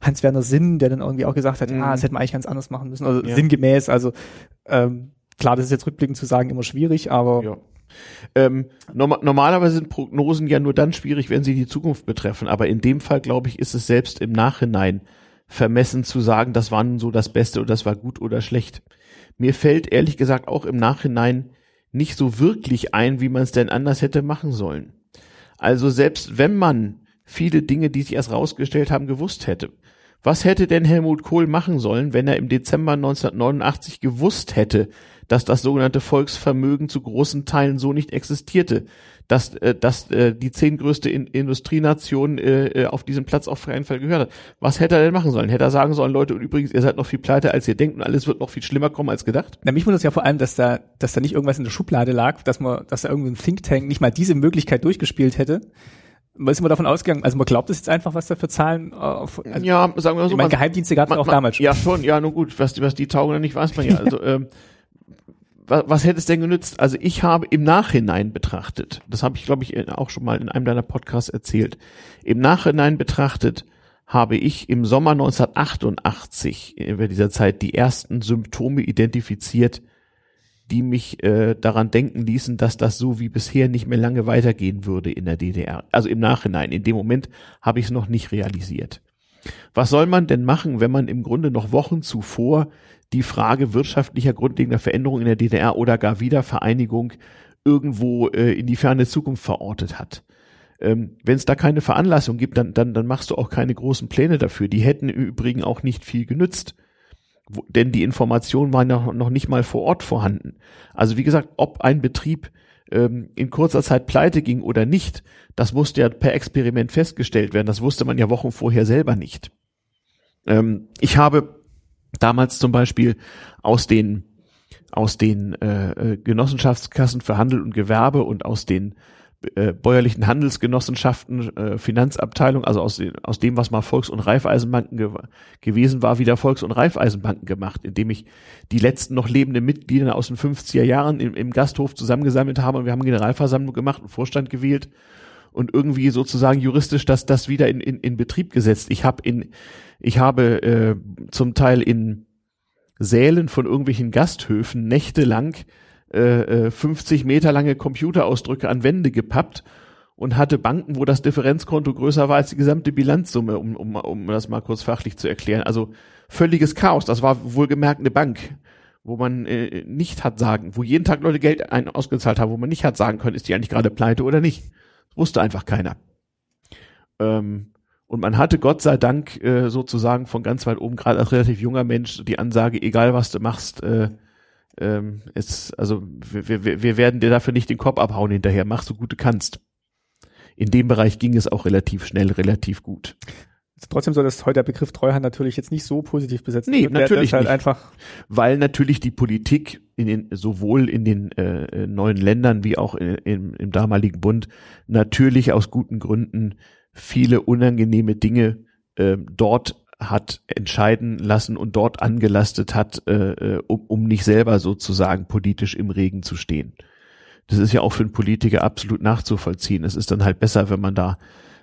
Hans-Werner Sinn, der dann irgendwie auch gesagt hat, mhm. ah, das hätte man eigentlich ganz anders machen müssen. Also ja. sinngemäß, also ähm, klar, das ist jetzt rückblickend zu sagen immer schwierig, aber ja. Ähm, norm normalerweise sind Prognosen ja nur dann schwierig, wenn sie die Zukunft betreffen. Aber in dem Fall, glaube ich, ist es selbst im Nachhinein vermessen zu sagen, das war nun so das Beste oder das war gut oder schlecht. Mir fällt ehrlich gesagt auch im Nachhinein nicht so wirklich ein, wie man es denn anders hätte machen sollen. Also selbst wenn man viele Dinge, die sich erst rausgestellt haben, gewusst hätte. Was hätte denn Helmut Kohl machen sollen, wenn er im Dezember 1989 gewusst hätte, dass das sogenannte Volksvermögen zu großen Teilen so nicht existierte, dass, äh, dass äh, die zehn größte In Industrienation äh, äh, auf diesem Platz auf keinen Fall gehört hat. Was hätte er denn machen sollen? Hätte er sagen sollen, Leute, und übrigens, ihr seid noch viel pleiter, als ihr denkt und alles wird noch viel schlimmer kommen als gedacht? Na, mich wundert es ja vor allem, dass da, dass da nicht irgendwas in der Schublade lag, dass man, dass da irgendein Think Tank nicht mal diese Möglichkeit durchgespielt hätte. Man ist immer davon ausgegangen, also man glaubt es jetzt einfach, was da für Zahlen auf, also, Ja, sagen wir so. Ich meine, Geheimdienste gab es auch damals schon. Ja, schon, ja, nun gut, was, was die taugen, nicht weiß man ja. Also, ähm, was, was hätte es denn genützt? Also ich habe im Nachhinein betrachtet, das habe ich glaube ich auch schon mal in einem deiner Podcasts erzählt, im Nachhinein betrachtet habe ich im Sommer 1988 über dieser Zeit die ersten Symptome identifiziert, die mich äh, daran denken ließen, dass das so wie bisher nicht mehr lange weitergehen würde in der DDR. Also im Nachhinein. In dem Moment habe ich es noch nicht realisiert. Was soll man denn machen, wenn man im Grunde noch Wochen zuvor die Frage wirtschaftlicher grundlegender Veränderung in der DDR oder gar Wiedervereinigung irgendwo äh, in die ferne Zukunft verortet hat. Ähm, Wenn es da keine Veranlassung gibt, dann, dann, dann machst du auch keine großen Pläne dafür. Die hätten im Übrigen auch nicht viel genützt. Wo, denn die Informationen waren noch, noch nicht mal vor Ort vorhanden. Also wie gesagt, ob ein Betrieb ähm, in kurzer Zeit pleite ging oder nicht, das musste ja per Experiment festgestellt werden. Das wusste man ja Wochen vorher selber nicht. Ähm, ich habe damals zum Beispiel aus den aus den äh, äh, Genossenschaftskassen für Handel und Gewerbe und aus den äh, bäuerlichen Handelsgenossenschaften, äh, Finanzabteilung, also aus, den, aus dem, was mal Volks- und Raiffeisenbanken ge gewesen war, wieder Volks- und Raiffeisenbanken gemacht, indem ich die letzten noch lebenden Mitglieder aus den 50er Jahren im, im Gasthof zusammengesammelt habe und wir haben Generalversammlung gemacht und Vorstand gewählt und irgendwie sozusagen juristisch das, das wieder in, in, in Betrieb gesetzt. Ich habe in ich habe äh, zum Teil in Sälen von irgendwelchen Gasthöfen nächtelang äh, 50 äh, Meter lange Computerausdrücke an Wände gepappt und hatte Banken, wo das Differenzkonto größer war als die gesamte Bilanzsumme, um, um, um das mal kurz fachlich zu erklären. Also völliges Chaos. Das war wohlgemerkt eine Bank, wo man äh, nicht hat sagen, wo jeden Tag Leute Geld ein ausgezahlt haben, wo man nicht hat sagen können, ist die eigentlich gerade pleite oder nicht. Das wusste einfach keiner. Ähm, und man hatte Gott sei Dank äh, sozusagen von ganz weit oben, gerade als relativ junger Mensch, die Ansage, egal was du machst, äh, ähm, es, also wir, wir, wir werden dir dafür nicht den Kopf abhauen hinterher, mach so gut du kannst. In dem Bereich ging es auch relativ schnell, relativ gut. Trotzdem soll das heute der Begriff Treuhand natürlich jetzt nicht so positiv besetzt Nee, natürlich halt nicht. einfach weil natürlich die Politik in den sowohl in den äh, neuen Ländern wie auch in, im, im damaligen Bund natürlich aus guten Gründen viele unangenehme Dinge äh, dort hat entscheiden lassen und dort angelastet hat, äh, äh, um, um nicht selber sozusagen politisch im Regen zu stehen. Das ist ja auch für einen Politiker absolut nachzuvollziehen. Es ist dann halt besser, wenn man da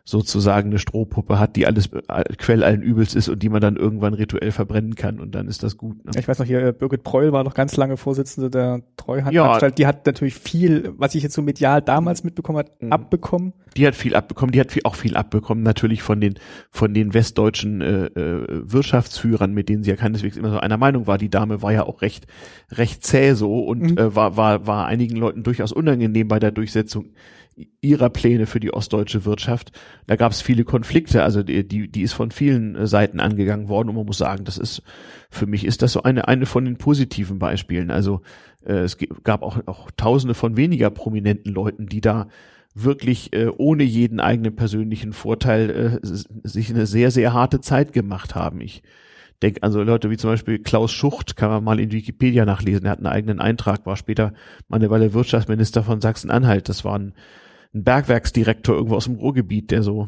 sozusagen eine Strohpuppe hat, die alles äh, Quell allen Übels ist und die man dann irgendwann rituell verbrennen kann und dann ist das gut. Ne? Ich weiß noch hier, äh, Birgit Preul war noch ganz lange Vorsitzende der Treuhandanstalt. Ja. Die hat natürlich viel, was ich jetzt so medial damals mitbekommen hat, mhm. abbekommen. Die hat viel abbekommen, die hat viel, auch viel abbekommen, natürlich von den, von den westdeutschen äh, äh, Wirtschaftsführern, mit denen sie ja keineswegs immer so einer Meinung war. Die Dame war ja auch recht, recht zäh so und mhm. äh, war, war, war einigen Leuten durchaus unangenehm bei der Durchsetzung ihrer Pläne für die ostdeutsche Wirtschaft. Da gab es viele Konflikte, also die, die, die ist von vielen äh, Seiten angegangen worden und man muss sagen, das ist, für mich ist das so eine, eine von den positiven Beispielen. Also äh, es gab auch, auch tausende von weniger prominenten Leuten, die da wirklich äh, ohne jeden eigenen persönlichen Vorteil äh, sich eine sehr, sehr harte Zeit gemacht haben. Ich denke also Leute wie zum Beispiel Klaus Schucht, kann man mal in Wikipedia nachlesen, er hat einen eigenen Eintrag, war später mal eine Weile Wirtschaftsminister von Sachsen-Anhalt. Das war ein ein Bergwerksdirektor irgendwo aus dem Ruhrgebiet, der so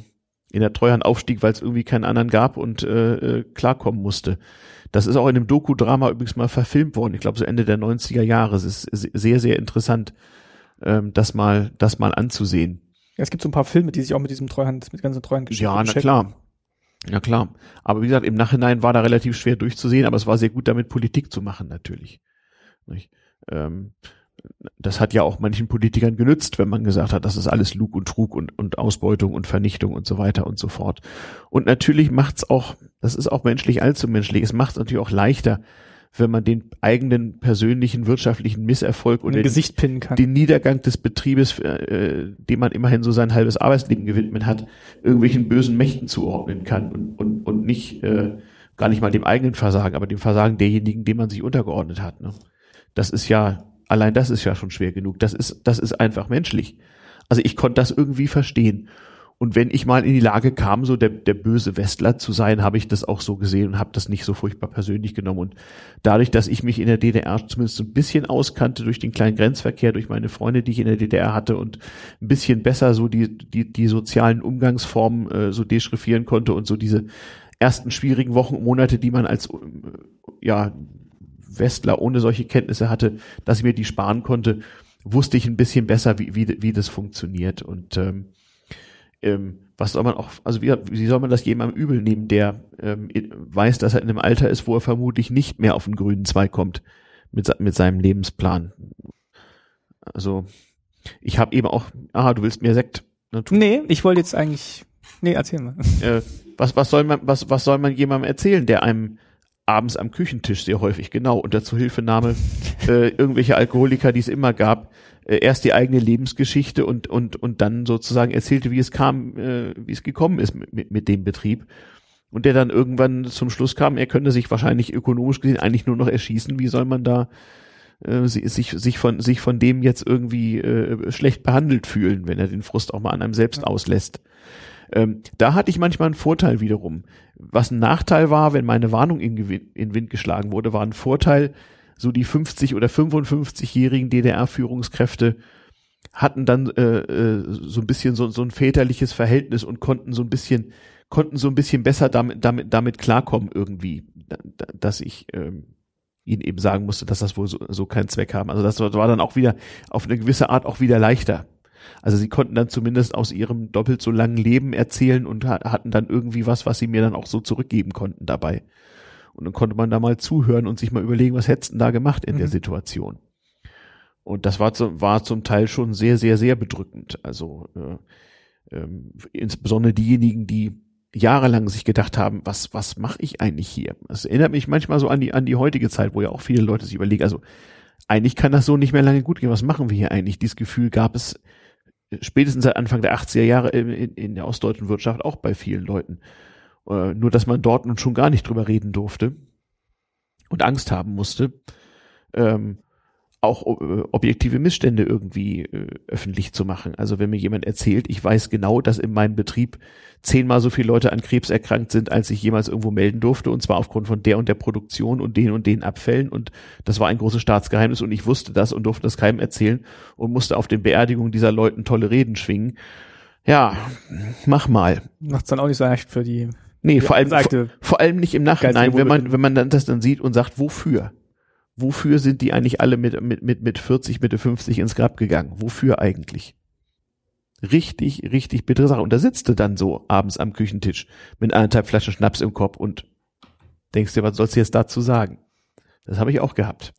in der Treuhand aufstieg, weil es irgendwie keinen anderen gab und äh, äh, klarkommen musste. Das ist auch in einem Doku-Drama übrigens mal verfilmt worden. Ich glaube, so Ende der 90er Jahre. Es ist sehr, sehr interessant, ähm, das mal, das mal anzusehen. Ja, es gibt so ein paar Filme, die sich auch mit diesem Treuhand, mit ganzen Treuhandgeschichten Ja, na klar. Ja klar. Aber wie gesagt, im Nachhinein war da relativ schwer durchzusehen, aber es war sehr gut damit Politik zu machen, natürlich. Ähm, das hat ja auch manchen Politikern genützt, wenn man gesagt hat, das ist alles Lug und Trug und, und Ausbeutung und Vernichtung und so weiter und so fort. Und natürlich macht's auch, das ist auch menschlich allzu menschlich, es macht natürlich auch leichter, wenn man den eigenen persönlichen wirtschaftlichen Misserfolg pinnen kann. den Niedergang des Betriebes, äh, dem man immerhin so sein halbes Arbeitsleben gewidmet hat, irgendwelchen bösen Mächten zuordnen kann und, und, und nicht äh, gar nicht mal dem eigenen Versagen, aber dem Versagen derjenigen, dem man sich untergeordnet hat. Ne? Das ist ja Allein das ist ja schon schwer genug. Das ist, das ist einfach menschlich. Also ich konnte das irgendwie verstehen. Und wenn ich mal in die Lage kam, so der, der böse Westler zu sein, habe ich das auch so gesehen und habe das nicht so furchtbar persönlich genommen. Und dadurch, dass ich mich in der DDR zumindest ein bisschen auskannte durch den kleinen Grenzverkehr, durch meine Freunde, die ich in der DDR hatte und ein bisschen besser so die, die, die sozialen Umgangsformen äh, so deschriffieren konnte und so diese ersten schwierigen Wochen und Monate, die man als ja Westler ohne solche Kenntnisse hatte, dass ich mir die sparen konnte, wusste ich ein bisschen besser, wie, wie, wie das funktioniert. Und ähm, ähm, was soll man auch, also wie, wie soll man das jemandem übel nehmen, der ähm, weiß, dass er in einem Alter ist, wo er vermutlich nicht mehr auf den grünen Zweig kommt mit, mit seinem Lebensplan. Also ich habe eben auch, aha, du willst mir Sekt. Ne, nee, ich wollte jetzt eigentlich, nee, erzähl mal. Äh, was, was soll man, was, was soll man jemandem erzählen, der einem abends am Küchentisch sehr häufig, genau, unter Zuhilfenahme äh, irgendwelche Alkoholiker, die es immer gab, äh, erst die eigene Lebensgeschichte und, und, und dann sozusagen erzählte, wie es kam, äh, wie es gekommen ist mit, mit, mit dem Betrieb. Und der dann irgendwann zum Schluss kam, er könnte sich wahrscheinlich ökonomisch gesehen eigentlich nur noch erschießen. Wie soll man da äh, sich, sich, von, sich von dem jetzt irgendwie äh, schlecht behandelt fühlen, wenn er den Frust auch mal an einem selbst auslässt? Ähm, da hatte ich manchmal einen Vorteil wiederum. Was ein Nachteil war, wenn meine Warnung in, in Wind geschlagen wurde, war ein Vorteil, so die 50 oder 55-jährigen DDR-Führungskräfte hatten dann äh, äh, so ein bisschen so, so ein väterliches Verhältnis und konnten so ein bisschen konnten so ein bisschen besser damit damit damit klarkommen irgendwie, dass ich ähm, ihnen eben sagen musste, dass das wohl so, so keinen Zweck haben. Also das war dann auch wieder auf eine gewisse Art auch wieder leichter. Also sie konnten dann zumindest aus ihrem doppelt so langen Leben erzählen und hatten dann irgendwie was, was sie mir dann auch so zurückgeben konnten dabei. Und dann konnte man da mal zuhören und sich mal überlegen, was hättest du da gemacht in mhm. der Situation. Und das war, zum, war zum Teil schon sehr, sehr, sehr bedrückend. Also äh, ähm, insbesondere diejenigen, die jahrelang sich gedacht haben, was, was mache ich eigentlich hier? Das erinnert mich manchmal so an die, an die heutige Zeit, wo ja auch viele Leute sich überlegen, also eigentlich kann das so nicht mehr lange gut gehen. Was machen wir hier eigentlich? Dieses Gefühl gab es spätestens seit Anfang der 80er Jahre in, in der ostdeutschen Wirtschaft auch bei vielen Leuten. Äh, nur, dass man dort nun schon gar nicht drüber reden durfte und Angst haben musste. Ähm, auch äh, objektive Missstände irgendwie äh, öffentlich zu machen. Also wenn mir jemand erzählt, ich weiß genau, dass in meinem Betrieb zehnmal so viele Leute an Krebs erkrankt sind, als ich jemals irgendwo melden durfte, und zwar aufgrund von der und der Produktion und den und den Abfällen. Und das war ein großes Staatsgeheimnis und ich wusste das und durfte das keinem erzählen und musste auf den Beerdigungen dieser Leuten tolle Reden schwingen. Ja, mach mal. Macht's dann auch nicht so leicht für die. Nee, vor allem, vor, vor allem nicht im Nachhinein, wenn man, wenn man dann das dann sieht und sagt, wofür? Wofür sind die eigentlich alle mit, mit, mit, mit 40, Mitte 50 ins Grab gegangen? Wofür eigentlich? Richtig, richtig bittere Sache. Und da sitzt du dann so abends am Küchentisch mit anderthalb Flaschen Schnaps im Kopf und denkst dir, was sollst du jetzt dazu sagen? Das habe ich auch gehabt.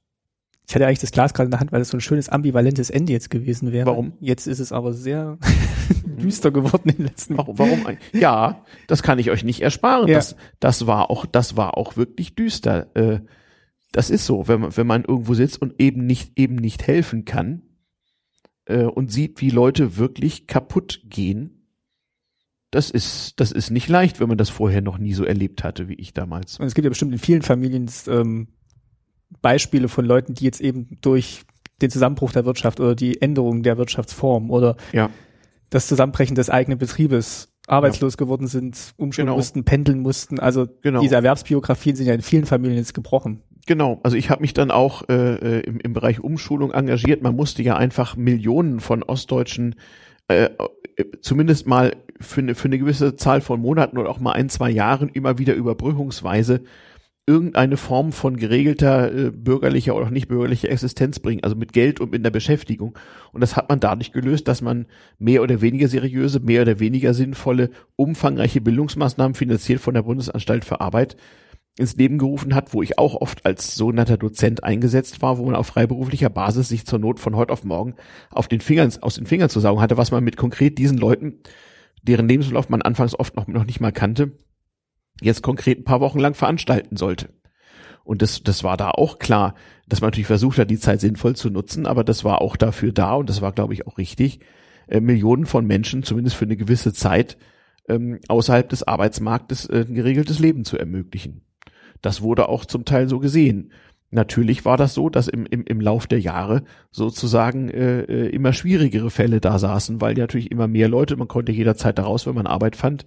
Ich hatte eigentlich das Glas gerade in der Hand, weil es so ein schönes ambivalentes Ende jetzt gewesen wäre. Warum? Jetzt ist es aber sehr düster geworden in den letzten Warum? warum? Ja, das kann ich euch nicht ersparen. Ja. Das, das war auch, das war auch wirklich düster. Äh, das ist so, wenn man, wenn man irgendwo sitzt und eben nicht, eben nicht helfen kann äh, und sieht, wie Leute wirklich kaputt gehen. Das ist, das ist nicht leicht, wenn man das vorher noch nie so erlebt hatte, wie ich damals. Und es gibt ja bestimmt in vielen Familien ähm, Beispiele von Leuten, die jetzt eben durch den Zusammenbruch der Wirtschaft oder die Änderung der Wirtschaftsform oder ja. das Zusammenbrechen des eigenen Betriebes arbeitslos ja. geworden sind, umschulen genau. mussten, pendeln mussten. Also genau. diese Erwerbsbiografien sind ja in vielen Familien jetzt gebrochen. Genau, also ich habe mich dann auch äh, äh, im, im Bereich Umschulung engagiert. Man musste ja einfach Millionen von Ostdeutschen äh, äh, zumindest mal für eine, für eine gewisse Zahl von Monaten oder auch mal ein, zwei Jahren immer wieder überbrückungsweise irgendeine Form von geregelter äh, bürgerlicher oder auch nicht bürgerlicher Existenz bringen, also mit Geld und mit einer Beschäftigung. Und das hat man dadurch gelöst, dass man mehr oder weniger seriöse, mehr oder weniger sinnvolle, umfangreiche Bildungsmaßnahmen finanziert von der Bundesanstalt für Arbeit ins Leben gerufen hat, wo ich auch oft als sogenannter Dozent eingesetzt war, wo man auf freiberuflicher Basis sich zur Not von heute auf morgen auf den Fingern, aus den Fingern zu saugen hatte, was man mit konkret diesen Leuten, deren Lebenslauf man anfangs oft noch, noch nicht mal kannte, jetzt konkret ein paar Wochen lang veranstalten sollte. Und das, das war da auch klar, dass man natürlich versucht hat, die Zeit sinnvoll zu nutzen, aber das war auch dafür da und das war, glaube ich, auch richtig, äh, Millionen von Menschen zumindest für eine gewisse Zeit ähm, außerhalb des Arbeitsmarktes äh, ein geregeltes Leben zu ermöglichen. Das wurde auch zum Teil so gesehen. Natürlich war das so, dass im, im, im Lauf der Jahre sozusagen äh, äh, immer schwierigere Fälle da saßen, weil natürlich immer mehr Leute, man konnte jederzeit daraus, wenn man Arbeit fand,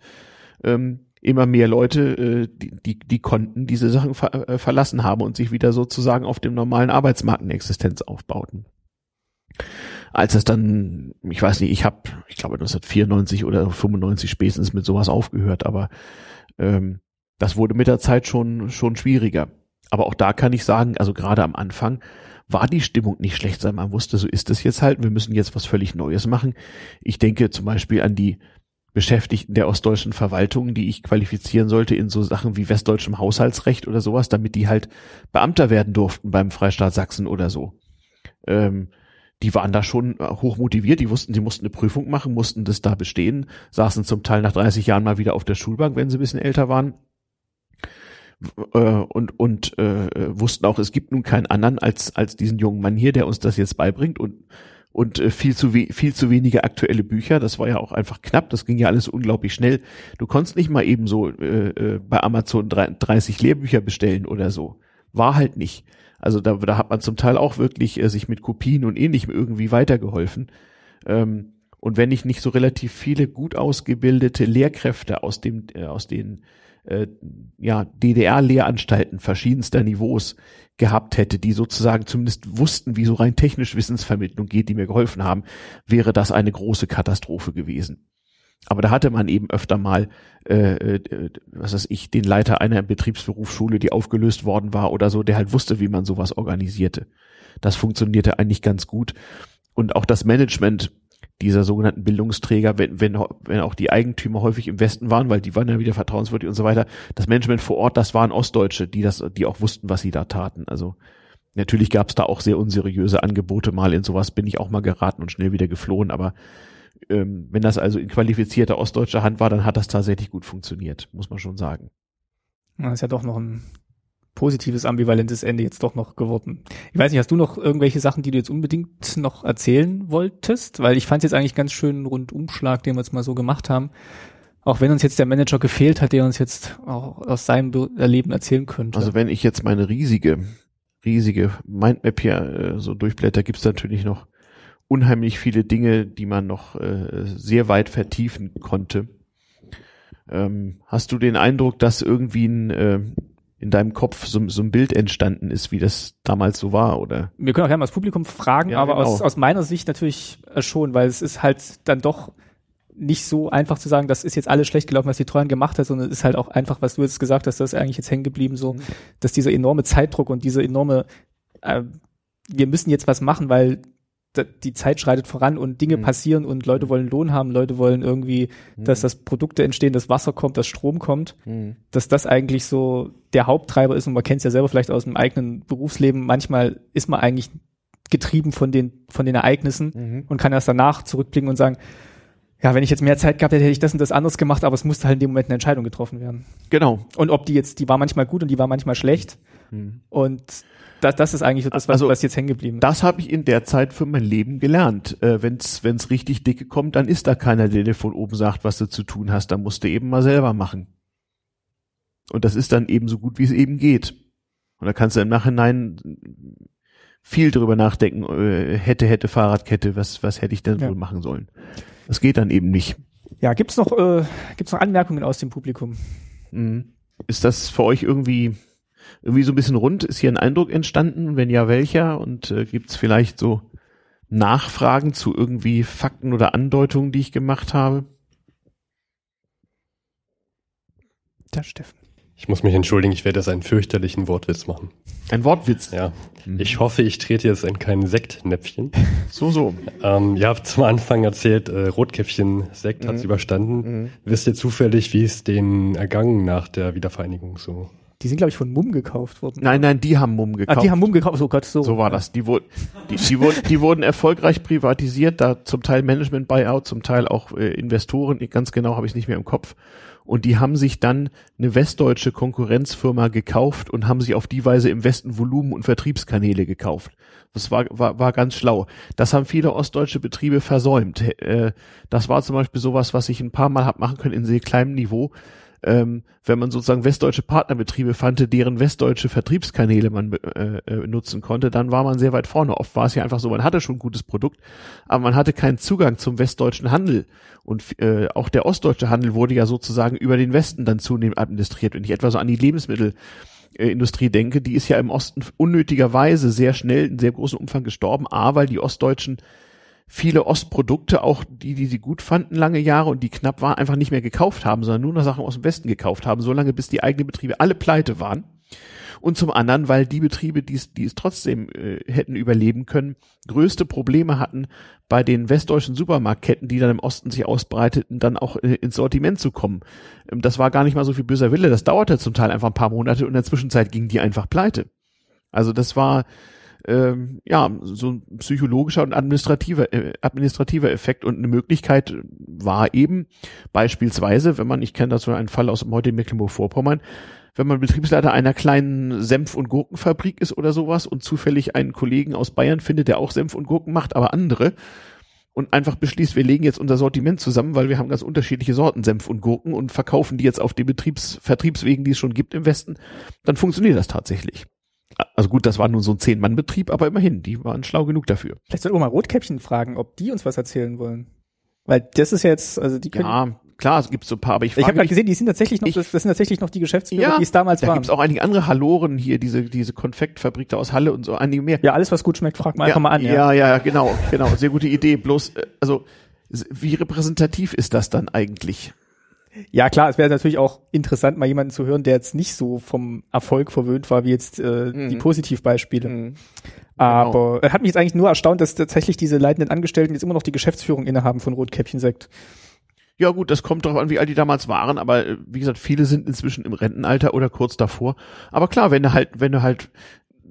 ähm, immer mehr Leute, äh, die, die, die konnten diese Sachen ver äh, verlassen haben und sich wieder sozusagen auf dem normalen Arbeitsmarkt aufbauten. Als es dann, ich weiß nicht, ich habe, ich glaube 1994 oder 95 spätestens mit sowas aufgehört, aber ähm, das wurde mit der Zeit schon, schon schwieriger. Aber auch da kann ich sagen, also gerade am Anfang war die Stimmung nicht schlecht, sondern man wusste, so ist es jetzt halt. Wir müssen jetzt was völlig Neues machen. Ich denke zum Beispiel an die Beschäftigten der ostdeutschen Verwaltung, die ich qualifizieren sollte in so Sachen wie westdeutschem Haushaltsrecht oder sowas, damit die halt Beamter werden durften beim Freistaat Sachsen oder so. Ähm, die waren da schon hoch motiviert, die wussten, sie mussten eine Prüfung machen, mussten das da bestehen, saßen zum Teil nach 30 Jahren mal wieder auf der Schulbank, wenn sie ein bisschen älter waren äh, und, und äh, wussten auch, es gibt nun keinen anderen als, als diesen jungen Mann hier, der uns das jetzt beibringt und und äh, viel zu we viel zu wenige aktuelle Bücher. Das war ja auch einfach knapp. Das ging ja alles unglaublich schnell. Du konntest nicht mal eben so äh, äh, bei Amazon 30 Lehrbücher bestellen oder so. War halt nicht. Also da, da hat man zum Teil auch wirklich äh, sich mit Kopien und ähnlichem irgendwie weitergeholfen. Ähm, und wenn ich nicht so relativ viele gut ausgebildete Lehrkräfte aus dem äh, aus den äh, ja, DDR-Lehranstalten verschiedenster Niveaus gehabt hätte, die sozusagen zumindest wussten, wie so rein technisch Wissensvermittlung geht, die mir geholfen haben, wäre das eine große Katastrophe gewesen. Aber da hatte man eben öfter mal, äh, äh, was weiß ich, den Leiter einer Betriebsberufsschule, die aufgelöst worden war oder so, der halt wusste, wie man sowas organisierte. Das funktionierte eigentlich ganz gut. Und auch das Management dieser sogenannten Bildungsträger, wenn, wenn, wenn auch die Eigentümer häufig im Westen waren, weil die waren ja wieder vertrauenswürdig und so weiter, das Management vor Ort, das waren Ostdeutsche, die das, die auch wussten, was sie da taten. Also natürlich gab es da auch sehr unseriöse Angebote mal in sowas bin ich auch mal geraten und schnell wieder geflohen, aber Ähm, wenn das also in qualifizierter ostdeutscher Hand war, dann hat das tatsächlich gut funktioniert, muss man schon sagen. Das ist ja doch noch ein positives, ambivalentes Ende jetzt doch noch geworden. Ich weiß nicht, hast du noch irgendwelche Sachen, die du jetzt unbedingt noch erzählen wolltest? Weil ich fand jetzt eigentlich ganz schön Rundumschlag, den wir jetzt mal so gemacht haben. Auch wenn uns jetzt der Manager gefehlt hat, der uns jetzt auch aus seinem Erleben erzählen könnte. Also wenn ich jetzt meine riesige, riesige Mindmap hier äh, so durchblätter, gibt's natürlich noch unheimlich viele Dinge, die man noch äh, sehr weit vertiefen konnte. Ähm, hast du den Eindruck, dass irgendwie ein, äh, in deinem Kopf so, so ein Bild entstanden ist, wie das damals so war, oder? Wir können auch gerne mal das Publikum fragen, ja, aber genau. aus, aus meiner Sicht natürlich äh, schon, weil es ist halt dann doch nicht so einfach zu sagen, das ist jetzt alles schlecht gelaufen, was die Treuen gemacht hat, sondern es ist halt auch einfach, was du jetzt gesagt hast, das ist eigentlich jetzt hängen geblieben, so, mhm. dass dieser enorme Zeitdruck und diese enorme, äh, wir müssen jetzt was machen, weil die Zeit schreitet voran und Dinge mhm. passieren und Leute mhm. wollen Lohn haben, Leute wollen irgendwie, mhm. dass das Produkte entstehen, dass Wasser kommt, dass Strom kommt, mhm. dass das eigentlich so der Haupttreiber ist und man kennt es ja selber vielleicht aus dem eigenen Berufsleben. Manchmal ist man eigentlich getrieben von den, von den Ereignissen mhm. und kann erst danach zurückblicken und sagen, ja, wenn ich jetzt mehr Zeit gehabt hätte, hätte ich das und das anderes gemacht, aber es musste halt in dem Moment eine Entscheidung getroffen werden. Genau. Und ob die jetzt, die war manchmal gut und die war manchmal schlecht. Mhm. Und das, das ist eigentlich das, was, also, was jetzt hängen geblieben ist. Das habe ich in der Zeit für mein Leben gelernt. Äh, wenn's wenn's richtig dicke kommt, dann ist da keiner, der dir von oben sagt, was du zu tun hast. Da musst du eben mal selber machen. Und das ist dann eben so gut, wie es eben geht. Und da kannst du im Nachhinein viel drüber nachdenken, äh, hätte, hätte Fahrradkette, was, was hätte ich denn ja. wohl machen sollen. Das geht dann eben nicht. Ja, gibt's noch, äh, gibt's noch Anmerkungen aus dem Publikum? Mhm. Ist das für euch irgendwie irgendwie so ein bisschen rund? Ist hier ein Eindruck entstanden? Wenn ja, welcher? Und äh, gibt es vielleicht so Nachfragen zu irgendwie Fakten oder Andeutungen, die ich gemacht habe? Der Steffen. Ich muss mich entschuldigen, ich werde jetzt einen fürchterlichen Wortwitz machen. Ein Wortwitz? Ja. Mhm. Ich hoffe, ich trete jetzt in kein Sektnäpfchen. So, so. Ähm, ihr habt zum Anfang erzählt, äh, Rotkäppchen-Sekt mhm. hat's überstanden. Mhm. Wisst ihr zufällig, wie es denen ergangen nach der Wiedervereinigung so? Die sind, glaube ich, von Mumm gekauft worden. Nein, nein, die haben Mumm gekauft. Ah, die haben Mumm gekauft, oh Gott, so. So war das. Die, wurden, die, die, wurden, die wurden erfolgreich privatisiert, da zum Teil Management-Buyout, zum Teil auch äh, Investoren, ganz genau habe ich nicht mehr im Kopf. Und die haben sich dann eine westdeutsche Konkurrenzfirma gekauft und haben sich auf die Weise im Westen Volumen und Vertriebskanäle gekauft. Das war, war, war ganz schlau. Das haben viele ostdeutsche Betriebe versäumt. Äh, das war zum Beispiel sowas, was ich ein paar Mal hab machen können in sehr kleinem Niveau ähm, wenn man sozusagen westdeutsche Partnerbetriebe fand, deren westdeutsche Vertriebskanäle man äh, äh, nutzen konnte, dann war man sehr weit vorne. Oft war es ja einfach so, man hatte schon ein gutes Produkt, aber man hatte keinen Zugang zum westdeutschen Handel. Und äh, auch der ostdeutsche Handel wurde ja sozusagen über den Westen dann zunehmend administriert. Wenn ich etwa so an die Lebensmittel Industrie denke, die ist ja im Osten unnötigerweise sehr schnell in sehr großem Umfang gestorben. A, weil die Ostdeutschen viele Ostprodukte, auch die, die sie gut fanden lange Jahre und die knapp waren, einfach nicht mehr gekauft haben, sondern nur noch Sachen aus dem Westen gekauft haben, solange bis die eigenen Betriebe alle pleite waren. Und zum anderen, weil die Betriebe, die es, die es trotzdem äh, hätten überleben können, größte Probleme hatten, bei den westdeutschen Supermarktketten, die dann im Osten sich ausbreiteten, dann auch äh, ins Sortiment zu kommen. Ähm, das war gar nicht mal so viel böser Wille, das dauerte zum Teil einfach ein paar Monate und in der Zwischenzeit gingen die einfach pleite. Also das war ähm, ja, so ein psychologischer und administrativer, äh, administrativer Effekt und eine Möglichkeit war eben beispielsweise, wenn man, ich kenne dazu einen Fall aus dem heutigen Mecklenburg-Vorpommern, wenn man Betriebsleiter einer kleinen Senf- und Gurkenfabrik ist oder sowas und zufällig einen Kollegen aus Bayern findet, der auch Senf und Gurken macht, aber andere und einfach beschließt, wir legen jetzt unser Sortiment zusammen, weil wir haben ganz unterschiedliche Sorten Senf und Gurken und verkaufen die jetzt auf den Betriebs Vertriebswegen, die es schon gibt im Westen, dann funktioniert das tatsächlich. Also gut, das war nur so ein Zehn-Mann-Betrieb, aber immerhin, die waren schlau genug dafür. Vielleicht sollten wir mal Rotkäppchen fragen, ob die uns was erzählen wollen. Weil das ist jetzt, also die können. Ja, klar, es gibt so ein paar, aber ich, ich habe gerade gesehen, die sind tatsächlich noch, ich, das, das sind tatsächlich noch die Geschäftsführer, ja, die es damals da waren. Da gibt's auch einige andere Halloren hier, diese diese Konfektfabrik da aus Halle und so einige mehr. Ja, alles was gut schmeckt, frag mal ja, einfach mal an. Ja, ja, ja, genau, genau, sehr gute Idee. Bloß, äh, also wie repräsentativ ist das dann eigentlich? Ja, klar, es wäre natürlich auch interessant, mal jemanden zu hören, der jetzt nicht so vom Erfolg verwöhnt war, wie jetzt äh, mhm. die Positivbeispiele. Mhm. Aber genau. hat mich jetzt eigentlich nur erstaunt, dass tatsächlich diese leitenden Angestellten jetzt immer noch die Geschäftsführung innehaben von Rotkäppchen-Sekt. Ja gut, das kommt darauf an, wie alt die damals waren, aber äh, wie gesagt, viele sind inzwischen im Rentenalter oder kurz davor. Aber klar, wenn du halt, wenn du halt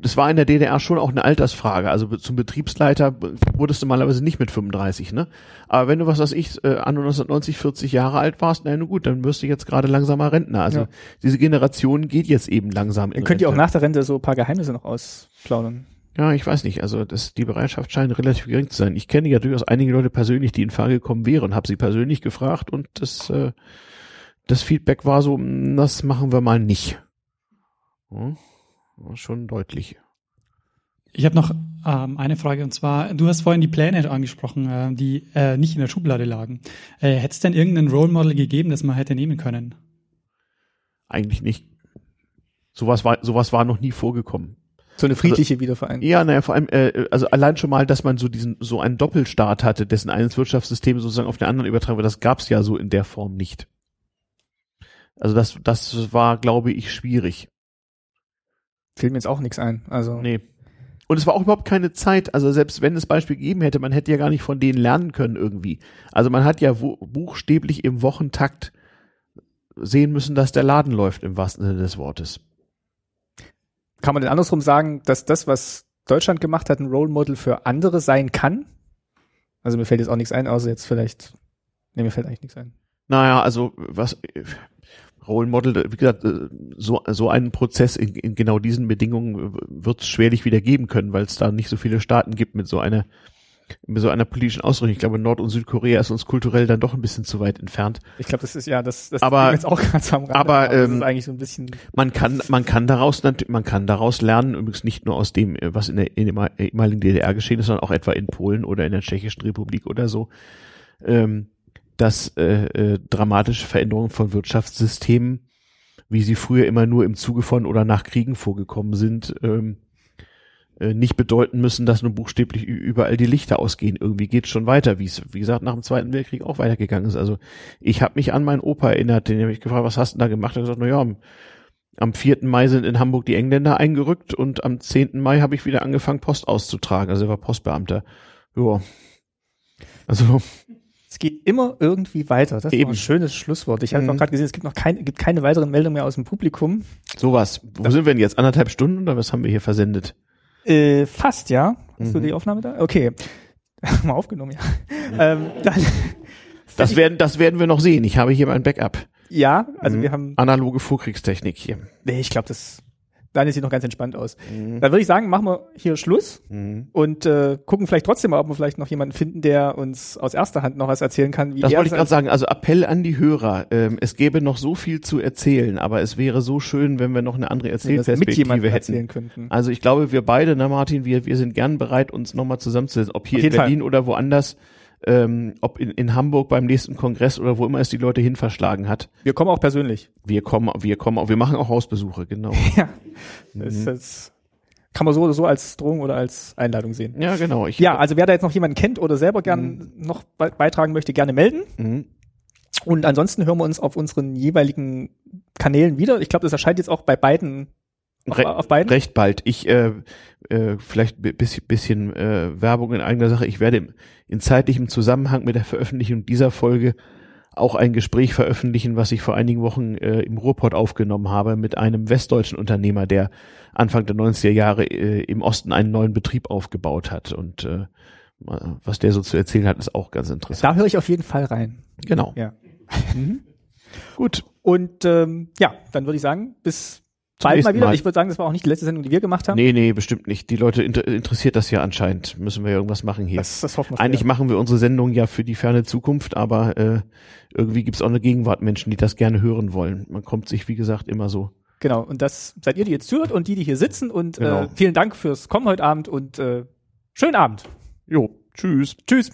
das war in der DDR schon auch eine Altersfrage. Also zum Betriebsleiter wurdest du normalerweise nicht mit 35, ne? Aber wenn du, was weiß ich, äh, an 1990 40 Jahre alt warst, na, gut, dann wirst du jetzt gerade langsamer Rentner. Also Ja. diese Generation geht jetzt eben langsam. in Dann könnt ihr auch nach der Rente so ein paar Geheimnisse noch ausplaudern. Ja, ich weiß nicht. Also das, die Bereitschaft scheint relativ gering zu sein. Ich kenne ja durchaus einige Leute persönlich, die in Frage gekommen wären, habe sie persönlich gefragt und das, äh, das Feedback war so, "Mm, das machen wir mal nicht. Hm? Schon deutlich. Ich habe noch ähm, eine Frage und zwar, du hast vorhin die Pläne angesprochen, äh, die äh, nicht in der Schublade lagen. Äh, Hätte es denn irgendein Role Model gegeben, das man hätte nehmen können? Eigentlich nicht. Sowas war, sowas war noch nie vorgekommen. So eine friedliche Wiedervereinigung. Ja, naja, vor allem, äh, also allein schon mal, dass man so diesen, so einen Doppelstaat hatte, dessen eines Wirtschaftssystem sozusagen auf den anderen übertragen wird, das gab's ja so in der Form nicht. Also das, das war, glaube ich, schwierig. Fällt mir jetzt auch nichts ein. Also Nee. Und es war auch überhaupt keine Zeit, also selbst wenn es Beispiel gegeben hätte, man hätte ja gar nicht von denen lernen können irgendwie. Also man hat ja buchstäblich im Wochentakt sehen müssen, dass der Laden läuft im wahrsten Sinne des Wortes. kann man denn andersrum sagen, dass das, was Deutschland gemacht hat, ein Role Model für andere sein kann? Also mir fällt jetzt auch nichts ein, außer jetzt vielleicht, nee, mir fällt eigentlich nichts ein. Naja, also was Role Model, wie gesagt, äh, so, so einen Prozess in, in genau diesen Bedingungen wird es schwerlich wieder geben können, weil es da nicht so viele Staaten gibt mit so einer mit so einer politischen Ausrichtung. Ich glaube, Nord- und Südkorea ist uns kulturell dann doch ein bisschen zu weit entfernt. Ich glaube, das ist ja, das, das Aber- jetzt auch ganz am Rande, aber, das ähm, ist eigentlich so ein bisschen, Man kann, man kann daraus, man kann daraus lernen, übrigens nicht nur aus dem, äh, was in der in der ehemaligen DDR geschehen ist, sondern auch etwa in Polen oder in der Tschechischen Republik oder so, ähm, dass äh, äh, dramatische Veränderungen von Wirtschaftssystemen, wie sie früher immer nur im Zuge von oder nach Kriegen vorgekommen sind, ähm, äh, nicht bedeuten müssen, dass nun buchstäblich überall die Lichter ausgehen. Irgendwie geht schon weiter, wie es, wie gesagt, nach dem Zweiten Weltkrieg auch weitergegangen ist. Also ich habe mich an meinen Opa erinnert, den habe ich gefragt, was hast du denn da gemacht? Er hat gesagt, na ja, am, am 4. Mai sind in Hamburg die Engländer eingerückt und am 10. Mai habe ich wieder angefangen, Post auszutragen. Also er war Postbeamter. Ja. Also, es geht immer irgendwie weiter. Das ist Eben. doch ein schönes Schlusswort. Ich habe Mhm. noch gerade gesehen, es gibt noch keine, gibt keine weiteren Meldungen mehr aus dem Publikum. sowas. Wo sind wir denn jetzt? Anderthalb Stunden oder was haben wir hier versendet? Äh, fast, ja. Hast du Mhm. die Aufnahme da? Okay. Mal aufgenommen, ja. ähm, dann, Das werden, das werden wir noch sehen. Ich habe hier mein Backup. ja, also Mhm. wir haben, Analoge Vorkriegstechnik hier. nee, ich glaube, das, Daniel sieht noch ganz entspannt aus. Mhm. Dann würde ich sagen, machen wir hier Schluss Mhm. und äh, gucken vielleicht trotzdem mal, ob wir vielleicht noch jemanden finden, der uns aus erster Hand noch was erzählen kann, Das wollte ich gerade sagen. Also Appell an die Hörer. Ähm, es gäbe noch so viel zu erzählen, aber es wäre so schön, wenn wir noch eine andere Erzählperspektive hätten. erzählen könnten. Also ich glaube, wir beide, ne Martin, wir, wir sind gern bereit, uns nochmal zusammenzusetzen, ob hier in Berlin oder woanders, ähm, ob in, in Hamburg beim nächsten Kongress oder wo immer es die Leute hin verschlagen hat. Wir kommen auch persönlich. Wir kommen, wir kommen, auch- wir machen auch Hausbesuche, genau. Ja. Das, das kann man so oder so als Drohung oder als Einladung sehen. Ja, genau. Ich, Ja, also wer da jetzt noch jemanden kennt oder selber gern noch be beitragen möchte, gerne melden. Mhm. Und ansonsten hören wir uns auf unseren jeweiligen Kanälen wieder. Ich glaube, das erscheint jetzt auch bei beiden. Auf, Re auf beiden. Recht bald. Ich äh, äh, vielleicht ein bisschen, bisschen äh, Werbung in eigener Sache. Ich werde in zeitlichem Zusammenhang mit der Veröffentlichung dieser Folge auch ein Gespräch veröffentlichen, was ich vor einigen Wochen äh, im Ruhrpott aufgenommen habe mit einem westdeutschen Unternehmer, der Anfang der 90er Jahre äh, im Osten einen neuen Betrieb aufgebaut hat. Und äh, was der so zu erzählen hat, ist auch ganz interessant. Da höre ich auf jeden Fall rein. Genau. Ja. Gut. Und ähm, ja, dann würde ich sagen, bis Bald mal wieder. Mal. Ich würde sagen, das war auch nicht die letzte Sendung, die wir gemacht haben. Nee, nee, bestimmt nicht. Die Leute inter interessiert das ja anscheinend. Müssen wir ja irgendwas machen hier. Das, das hoffen wir. Eigentlich sehr. machen wir unsere Sendung ja für die ferne Zukunft, aber äh, irgendwie gibt's auch eine Gegenwart Menschen, die das gerne hören wollen. Man kommt sich, wie gesagt, immer so. Genau. Und das seid ihr, die jetzt zuhört und die, die hier sitzen. Und Genau. äh, vielen Dank fürs Kommen heute Abend und äh, schönen Abend. Jo, tschüss. Tschüss.